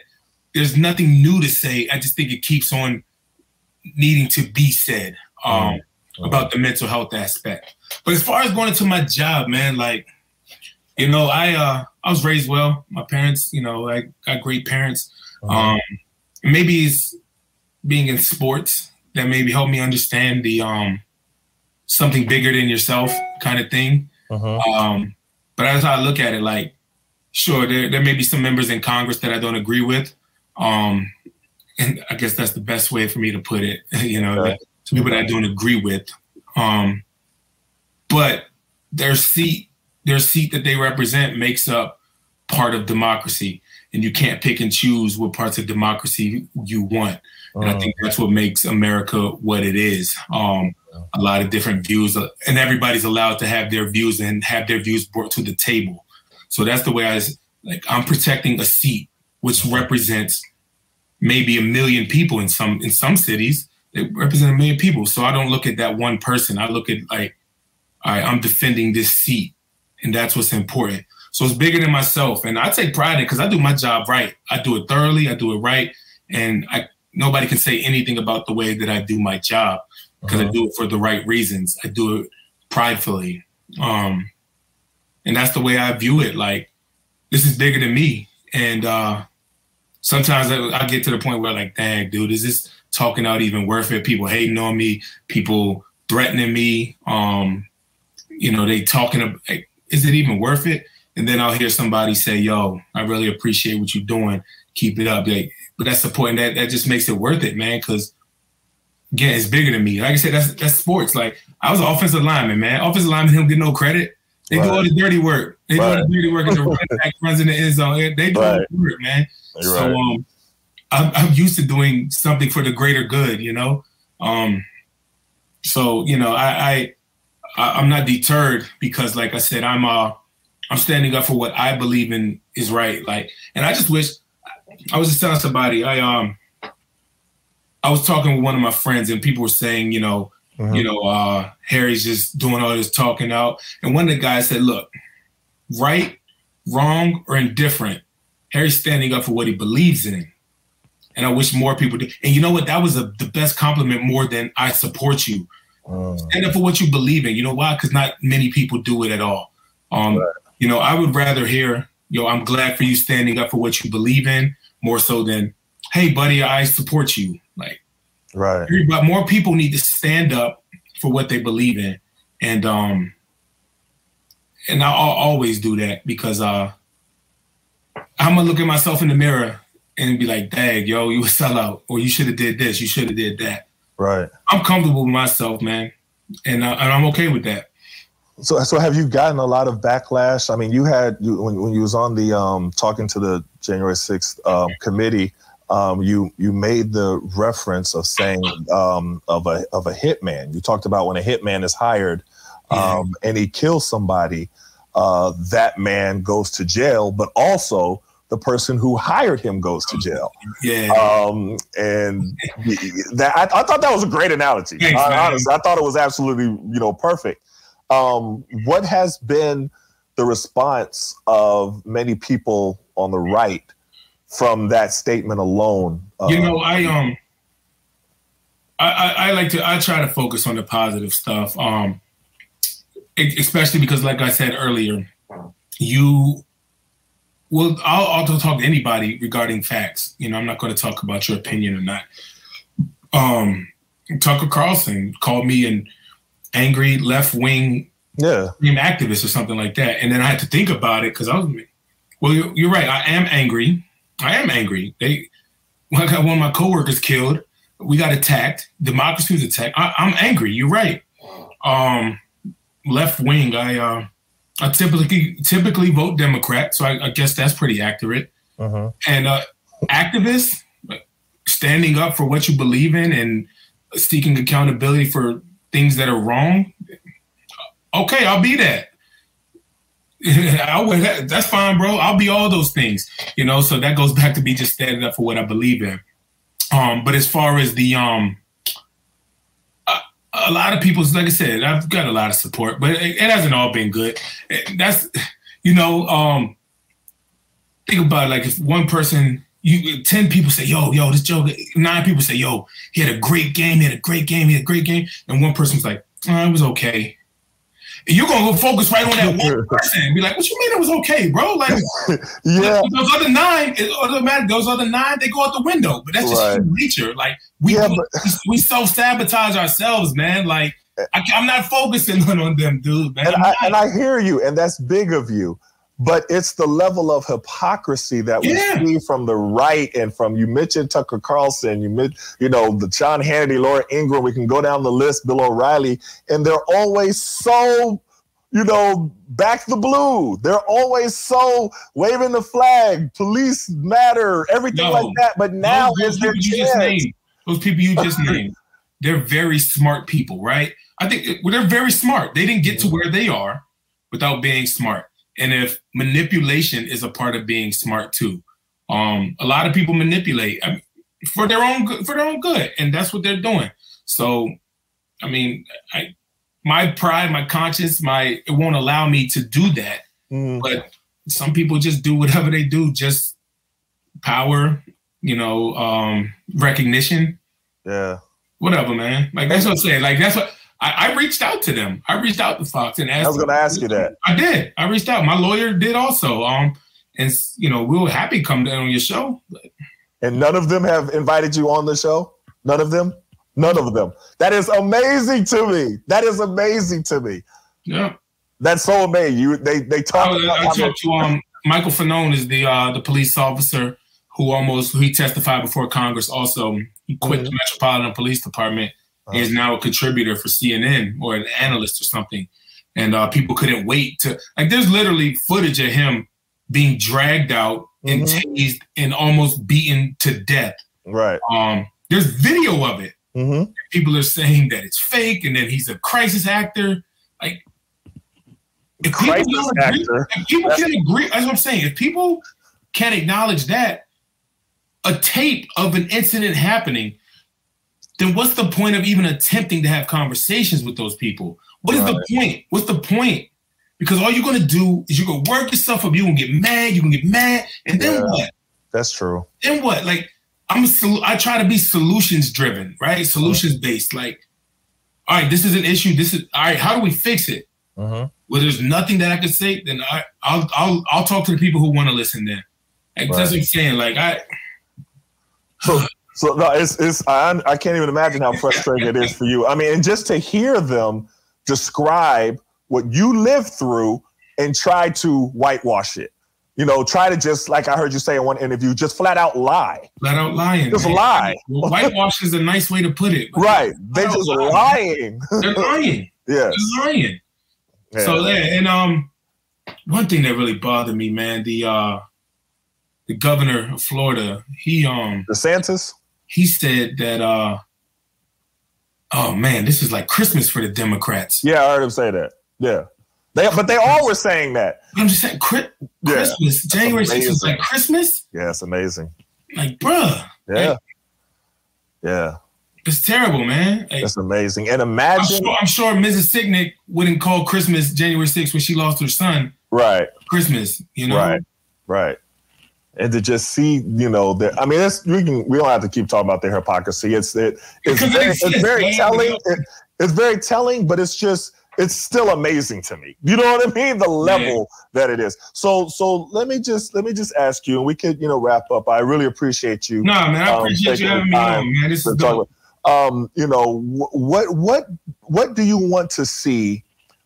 there's nothing new to say. I just think it keeps on needing to be said um, mm-hmm. about the mental health aspect. But as far as going into my job, man, like, you know, I uh, I was raised well. My parents, you know, I got great parents. Uh-huh. Um, maybe it's being in sports that maybe helped me understand the um something bigger than yourself kind of thing. Uh-huh. Um, but as I look at it, like, sure, there, there may be some members in Congress that I don't agree with. Um, and I guess that's the best way for me to put it, you know, right. some people that I don't agree with. Um, but their seat, their seat that they represent makes up part of democracy. And you can't pick and choose what parts of democracy you want. And I uh-huh. think that's what makes America what it is. Um, a lot of different views, uh, and everybody's allowed to have their views and have their views brought to the table. So that's the way I like. I'm protecting a seat, which represents maybe a million people in some in some cities. They represent a million people. So I don't look at that one person. I look at like, all right, I'm defending this seat, and that's what's important. So it's bigger than myself, and I take pride in because I do my job right. I do it thoroughly. I do it right, and I nobody can say anything about the way that I do my job because uh-huh. I do it for the right reasons. I do it pridefully. Um, and that's the way I view it. Like, this is bigger than me. And uh, sometimes I, I, get to the point where, like, dang, dude, is this talking out even worth it? People hating on me, people threatening me. Um, you know, they talking, like, is it even worth it? And then I'll hear somebody say, yo, I really appreciate what you're doing. Keep it up. Like, but that's the point. That that just makes it worth it, man. Because again, it's bigger than me. Like I said, that's that's sports. Like I was an offensive lineman, man. Offensive lineman don't get no credit. They right. do all the dirty work. They right. do all the dirty work. And the running back runs in the end zone. They do right. all the work, man. So um, I'm, I'm used to doing something for the greater good, you know. Um, so you know, I, I I'm not deterred because, like I said, I'm uh I'm standing up for what I believe in is right. Like, and I just wish I was just telling somebody I um I was talking with one of my friends and people were saying, you know, Mm-hmm. You know, uh, Harry's just doing all this talking out. And one of the guys said, look, right, wrong, or indifferent, Harry's standing up for what he believes in. And I wish more people did. And you know what? That was a, the best compliment more than I support you. Mm. Stand up for what you believe in. You know why? Because not many people do it at all. Um, right. You know, I would rather hear, yo, I'm glad for you standing up for what you believe in more so than, hey, buddy, I support you. Like, right. But more people need to stand up for what they believe in. And, um, and I'll always do that because, uh, I'm gonna look at myself in the mirror and be like, "Dag, yo, you a sellout, or you should have did this, you should have did that." Right. I'm comfortable with myself, man, and uh, and I'm okay with that. So, so have you gotten a lot of backlash? I mean, you had you, when when you was on the um, talking to the January 6th um, committee, um, you you made the reference of saying um, of a of a hitman. You talked about when a hitman is hired yeah. Um, and he kills somebody, uh, that man goes to jail, but also the person who hired him goes to jail. Yeah. Um, and that I, I, thought that was a great analogy. Thanks, I, honestly, I thought it was absolutely you know perfect. Um, what has been the response of many people on the right from that statement alone? Uh, you know, I um, I, I, I like to I try to focus on the positive stuff. Um, especially because, like I said earlier, you well, I'll, I'll talk to anybody regarding facts. You know, I'm not going to talk about your opinion or not. Um, Tucker Carlson called me an angry left wing yeah. activist or something like that, and then I had to think about it because I was, well, you're, you're, right. I am angry. I am angry. They, I got one of my coworkers killed. We got attacked. Democracy was attacked. I, am angry. You're right. Um, left wing. I. Uh, I typically typically vote Democrat, so I, I guess that's pretty accurate. Uh-huh. And uh, activists standing up for what you believe in and seeking accountability for things that are wrong. Okay, I'll be that. I'll, that's fine, bro. I'll be all those things, you know. So that goes back to me just standing up for what I believe in. Um, but as far as the um, a lot of people's like I said, I've got a lot of support, but it, it hasn't all been good. That's you know, um, think about it, like if one person you ten people say, yo, yo, this joke, nine people say, yo, he had a great game, he had a great game, he had a great game, and one person's like, oh, it was okay you're gonna go focus right on that one person and be like, "What you mean it was okay, bro?" Like, yeah, those other nine, automatic. Those other nine, they go out the window. But that's just right. nature. Like, we yeah, but- we self sabotage ourselves, man. Like, I, am not focusing on, on them, dude. Man. And I, and I hear you, and that's big of you but it's the level of hypocrisy that we yeah. see from the right and from you mentioned Tucker Carlson, you met, you know, the Sean Hannity, Laura Ingraham. we can go down the list, Bill O'Reilly, and they're always so, you know, back the blue. They're always so waving the flag, police matter, everything no, like that. But now those, those is their chance. those people you just named, they're very smart people, right? I think well, they're very smart. They didn't get to where they are without being smart and if manipulation is a part of being smart too. Um, a lot of people manipulate I mean, for their own good, for their own good, and that's what they're doing. So, I mean, I, my pride, my conscience, my it won't allow me to do that. Mm. But some people just do whatever they do, just power, you know, um, recognition. Yeah. Whatever, man. Like that's what I'm saying. Like that's what I, I, reached out to them. I reached out to Fox and asked. I was going to ask you that. I did. I reached out. My lawyer did also. Um, and you know, we were happy to come down on your show. And none of them have invited you on the show. None of them. None of them. That is amazing to me. That is amazing to me. Yeah. That's so amazing. You they they talk. I, I talked to um Michael Fanone is the uh the police officer who almost who he testified before Congress. Also, he quit mm-hmm. the Metropolitan Police Department uh-huh. is now a contributor for CNN or an analyst or something. And uh, people couldn't wait to like. There's literally footage of him being dragged out mm-hmm. and tased and almost beaten to death. Right. Um. There's video of it. Mm-hmm. People are saying that it's fake and that he's a crisis actor. Like, if crisis people, agree, actor. If people can agree, that's what I'm saying. If people can acknowledge that, a tape of an incident happening then what's the point of even attempting to have conversations with those people? What is Right. the point? What's the point? Because all you're gonna do is you're gonna work yourself up. You're gonna get mad. You're gonna get mad, and then Yeah. what? That's true. Then what? Like I'm, a sol- I try to be solutions driven, right? Solutions based. Like, all right, this is an issue. This is all right. How do we fix it? Mhm. Well, there's nothing that I could say. Then I, I'll, I'll, I'll talk to the people who want to listen. Then, like that's Right. what I'm saying. Like I, So, so no, it's it's I, I can't even imagine how frustrating it is for you. I mean, and just to hear them describe what you lived through and try to whitewash it. You know, try to just like I heard you say in one interview, just flat out lie. flat out lying. Just man. lie. Well, whitewash is a nice way to put it. Right? They just lie. lying. They're lying. yes. They're lying. So Yeah. yeah, and um, one thing that really bothered me, man, the uh, the governor of Florida, he um, DeSantis. He said that uh, oh man, this is like Christmas for the Democrats. Yeah, I heard him say that. Yeah. They, but they all were saying that. I'm just saying, Chri- Yeah. Christmas, January 6th is like Christmas. Yeah, it's amazing. Like, bruh, Yeah. Like- Yeah. it's terrible, man. Like, That's amazing. And I'm imagine sure, I'm sure Mrs. Sicknick wouldn't call Christmas January 6th when she lost her son right. Christmas. You know, Right, right. And to just see, you know, that I mean, it's we can we don't have to keep talking about their hypocrisy. It's it, it's very, it's very telling. It, it's very telling, but it's just it's still amazing to me. You know what I mean? The level that it is. So so let me just let me just ask you, and we could you know wrap up. I really appreciate you. No man, I Um, appreciate you having me on, man. This is dope. um, you know, wh- what what what do you want to see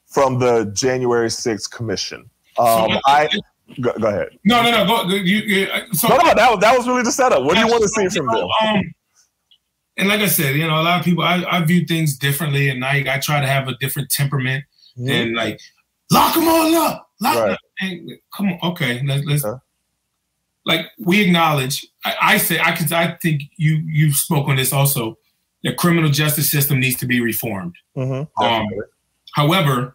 from the January 6th commission? Um, I go, go ahead. No, no, no. Go, you, you, so, No, no, that was that was really the setup. What do you want to see from them? Um, and like I said, you know, a lot of people, I, I view things differently, and I, I try to have a different temperament and like lock them all up. Lock Right. them. And, come on, okay, let's, let's Okay. like we acknowledge. I, I say I could. I think you you spoke on this also. The criminal justice system needs to be reformed. Mm-hmm. Um, however,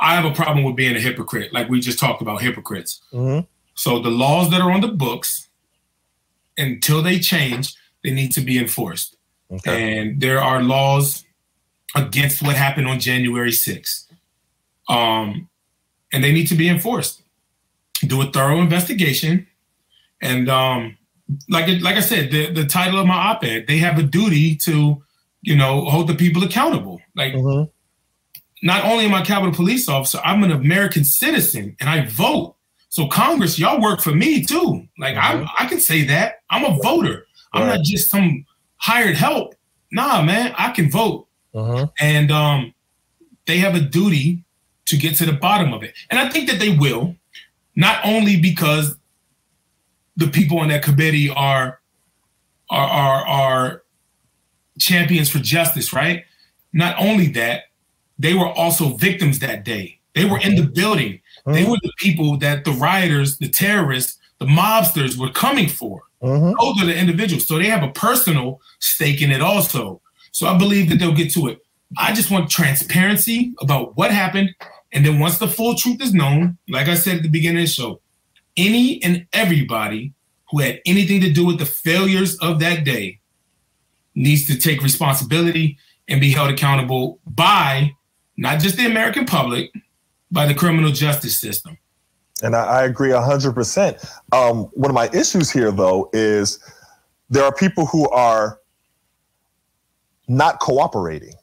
I have a problem with being a hypocrite, like we just talked about hypocrites. hmm So the laws that are on the books, until they change, they need to be enforced. Okay. And there are laws against what happened on January 6th. Um, and they need to be enforced. Do a thorough investigation. And um, like it, like I said, the, the title of my op-ed, they have a duty to, you know, hold the people accountable. Like Mhm. Not only am I a Capitol Police officer, I'm an American citizen and I vote. So Congress, y'all work for me too. Like Mhm. I, I can say that I'm a voter. I'm not just some hired help. Nah, man, I can vote, Mhm. and um, they have a duty to get to the bottom of it. And I think that they will, not only because the people on that committee are are are, are champions for justice, right? Not only that, they were also victims that day. They were in the building. They Mhm. were the people that the rioters, the terrorists, the mobsters were coming for. Mhm. Those are the individuals. So they have a personal stake in it also. So I believe that they'll get to it. I just want transparency about what happened. And then once the full truth is known, like I said at the beginning of the show, any and everybody who had anything to do with the failures of that day needs to take responsibility and be held accountable by not just the American public, by the criminal justice system. And I, I agree hundred percent. Um, one of my issues here, though, is there are people who are not cooperating,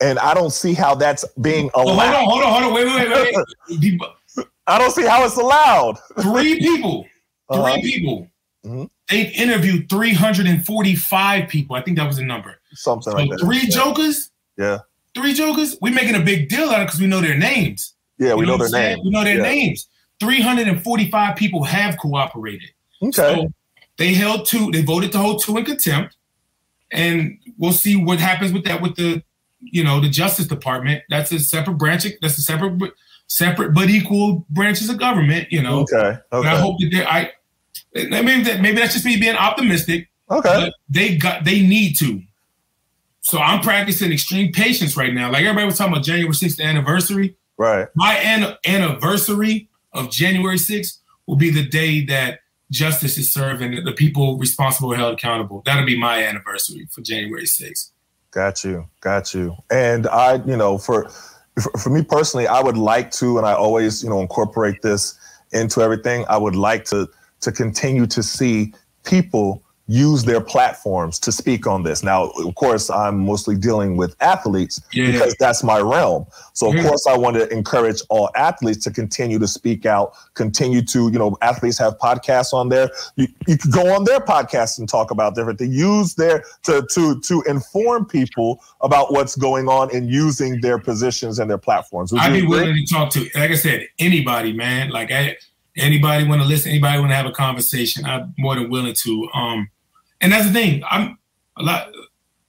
and I don't see how that's being Oh, hold allowed. on, hold on, hold on. Wait, wait, wait, wait. People- I don't see how it's allowed. three people, 3 Uh-huh. people. Mhm. They interviewed 345 people. I think that was the number. Something So like that. three yeah. jokers, Yeah. Three jokers. We're making a big deal out of it because we know their names. Yeah, we You know, what their I'm saying? name. We know their Yeah. names. 345 people have cooperated. Okay. So they held two. They voted to hold two in contempt, and we'll see what happens with that with the, you know, the Justice Department. That's a separate branch. That's a separate, separate but equal branches of government. You know, okay. and I hope that they. I maybe that maybe that's just me being optimistic, Okay. but they got they need to. So I'm practicing extreme patience right now. Like everybody was talking about January 6th anniversary. Right. My an- anniversary of January 6th will be the day that justice is served and the people responsible are held accountable. That'll be my anniversary for January 6th. Got you, got you. And I, you know, for for me personally, I would like to, and I always, you know, incorporate this into everything. I would like to to continue to see people use their platforms to speak on this. Now, of course, I'm mostly dealing with athletes yeah. because that's my realm. So, of yeah. course, I want to encourage all athletes to continue to speak out, continue to, you know, athletes have podcasts on there. You, you could go on their podcast and talk about different things. Use their to to to inform people about what's going on and using their positions and their platforms. Would I'd be agree? willing to talk to, like I said, anybody, man. Like I, anybody want to listen, anybody want to have a conversation. I'm more than willing to. Um, and that's the thing. I'm a lot.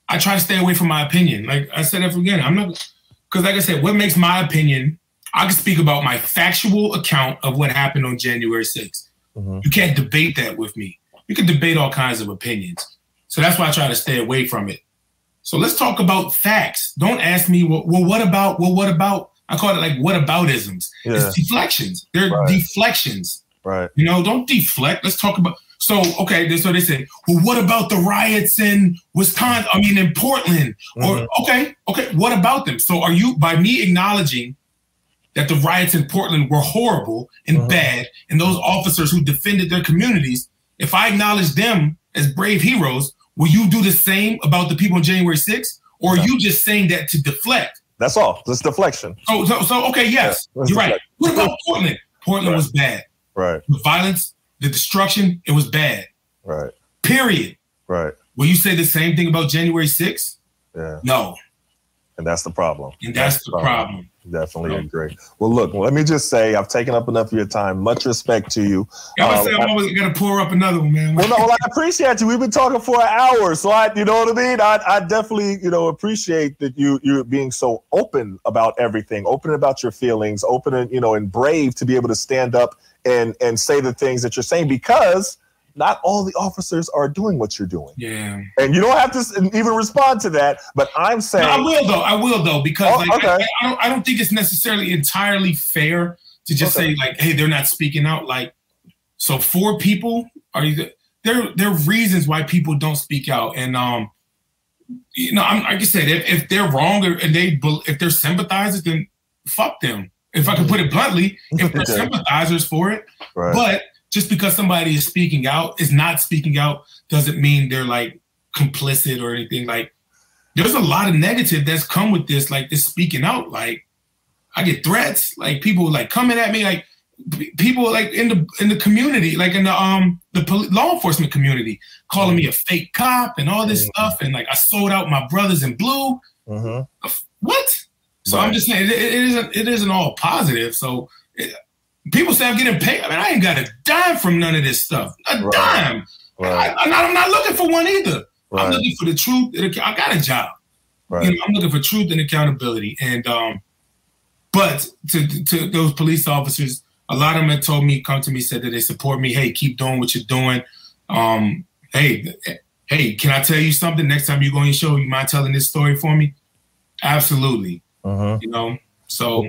I try to stay away from my opinion. Like I said that again. I'm not because, like I said, what makes my opinion? I can speak about my factual account of what happened on January 6th. Mm-hmm. You can't debate that with me. You can debate all kinds of opinions. So that's why I try to stay away from it. So let's talk about facts. Don't ask me, well, well what about, well, what about? I call it like what aboutisms. Yeah. It's deflections. They're right. deflections. Right. You know, don't deflect. Let's talk about so okay, so they said, well, what about the riots in Wisconsin? I mean, in Portland? Mm-hmm. Or okay, okay, what about them? So are you by me acknowledging that the riots in Portland were horrible and mm-hmm. bad, and those officers who defended their communities, if I acknowledge them as brave heroes, will you do the same about the people on January 6th? Or are you just saying that to deflect? That's all. That's deflection. So, so, so okay, yes, yeah, you're right. What about Portland? Portland right. was bad. Right. The violence the destruction, it was bad. Right. Period. Right. Will you say the same thing about January 6th? Yeah. No. And that's the problem. And that's, that's the problem. problem. Definitely agree. Well, look, let me just say I've taken up enough of your time. Much respect to you. I um, I'm always gonna pour up another one, man. well, no, well, I appreciate you. We've been talking for an hour, so I, you know what I mean. I, I definitely, you know, appreciate that you you being so open about everything, open about your feelings, open and you know, and brave to be able to stand up and and say the things that you're saying because not all the officers are doing what you're doing. Yeah. And you don't have to even respond to that. But I'm saying. No, I will, though. I will, though, because oh, like, okay. I, I, don't, I don't think it's necessarily entirely fair to just okay. say, like, hey, they're not speaking out. Like, so four people are you, there, there are reasons why people don't speak out. And, um, you know, I'm, like I said, if, if they're wrong or, and they, if they're sympathizers, then fuck them if I can put it bluntly, if they're sympathizers for it. Right. But just because somebody is speaking out is not speaking out doesn't mean they're like complicit or anything. Like there's a lot of negative that's come with this, like this speaking out. Like I get threats, like people like coming at me, like people like in the in the community, like in the um the law enforcement community, calling me a fake cop and all this mm-hmm. stuff, and like I sold out my brothers in blue. Mm-hmm. What? So right. I'm just saying it, it isn't it isn't all positive. So it, people say I'm getting paid. I mean, I ain't got a dime from none of this stuff. A right. dime. Right. I, am not, not, looking for one either. I'm looking for the truth. I got a job. You know, I'm looking for truth and accountability. And um, but to to those police officers, a lot of them have told me, come to me, said that they support me. Hey, keep doing what you're doing. Um, hey, hey, can I tell you something? Next time you go on your show, you mind telling this story for me? Absolutely. Uh-huh. You know, so.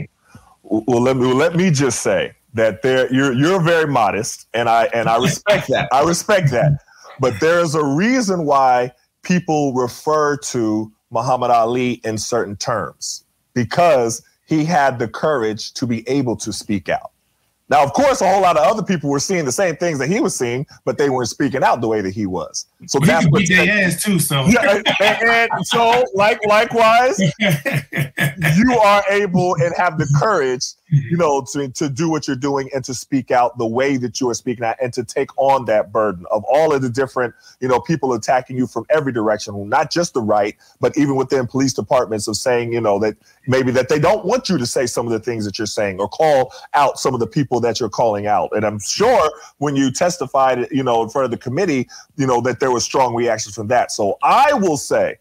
Well, let me well, let me just say that there you're you're very modest, and I and I respect that. I respect that, but there is a reason why people refer to Muhammad Ali in certain terms because he had the courage to be able to speak out. Now, of course, a whole lot of other people were seeing the same things that he was seeing, but they weren't speaking out the way that he was. So well, that's what their ass too. So yeah, and, and so like likewise, you are able and have the courage you know, to, to do what you're doing and to speak out the way that you are speaking out and to take on that burden of all of the different, you know, people attacking you from every direction, not just the right, but even within police departments of saying, you know, that maybe that they don't want you to say some of the things that you're saying or call out some of the people that you're calling out. And I'm sure when you testified, you know, in front of the committee, you know, that there was strong reactions from that. So I will say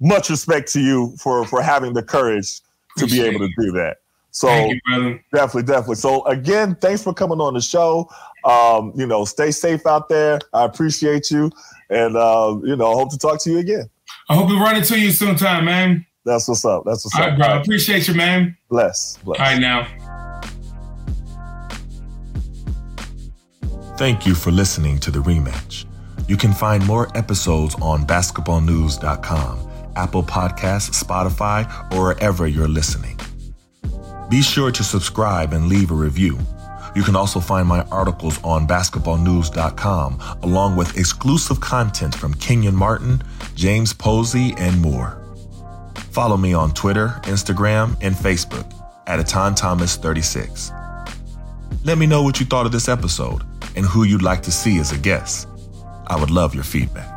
much respect to you for for having the courage to Appreciate be able to do that. So you, definitely, definitely. So again, thanks for coming on the show. Um, you know, stay safe out there. I appreciate you, and uh, you know, I hope to talk to you again. I hope we run into you sometime, man. That's what's up. That's what's All up. Right, bro. I appreciate you, man. Bless. Bless. All right, now. Thank you for listening to the rematch. You can find more episodes on basketballnews.com, Apple Podcasts, Spotify, or wherever you're listening. Be sure to subscribe and leave a review. You can also find my articles on basketballnews.com, along with exclusive content from Kenyon Martin, James Posey, and more. Follow me on Twitter, Instagram, and Facebook at Etan Thomas 36. Let me know what you thought of this episode and who you'd like to see as a guest. I would love your feedback.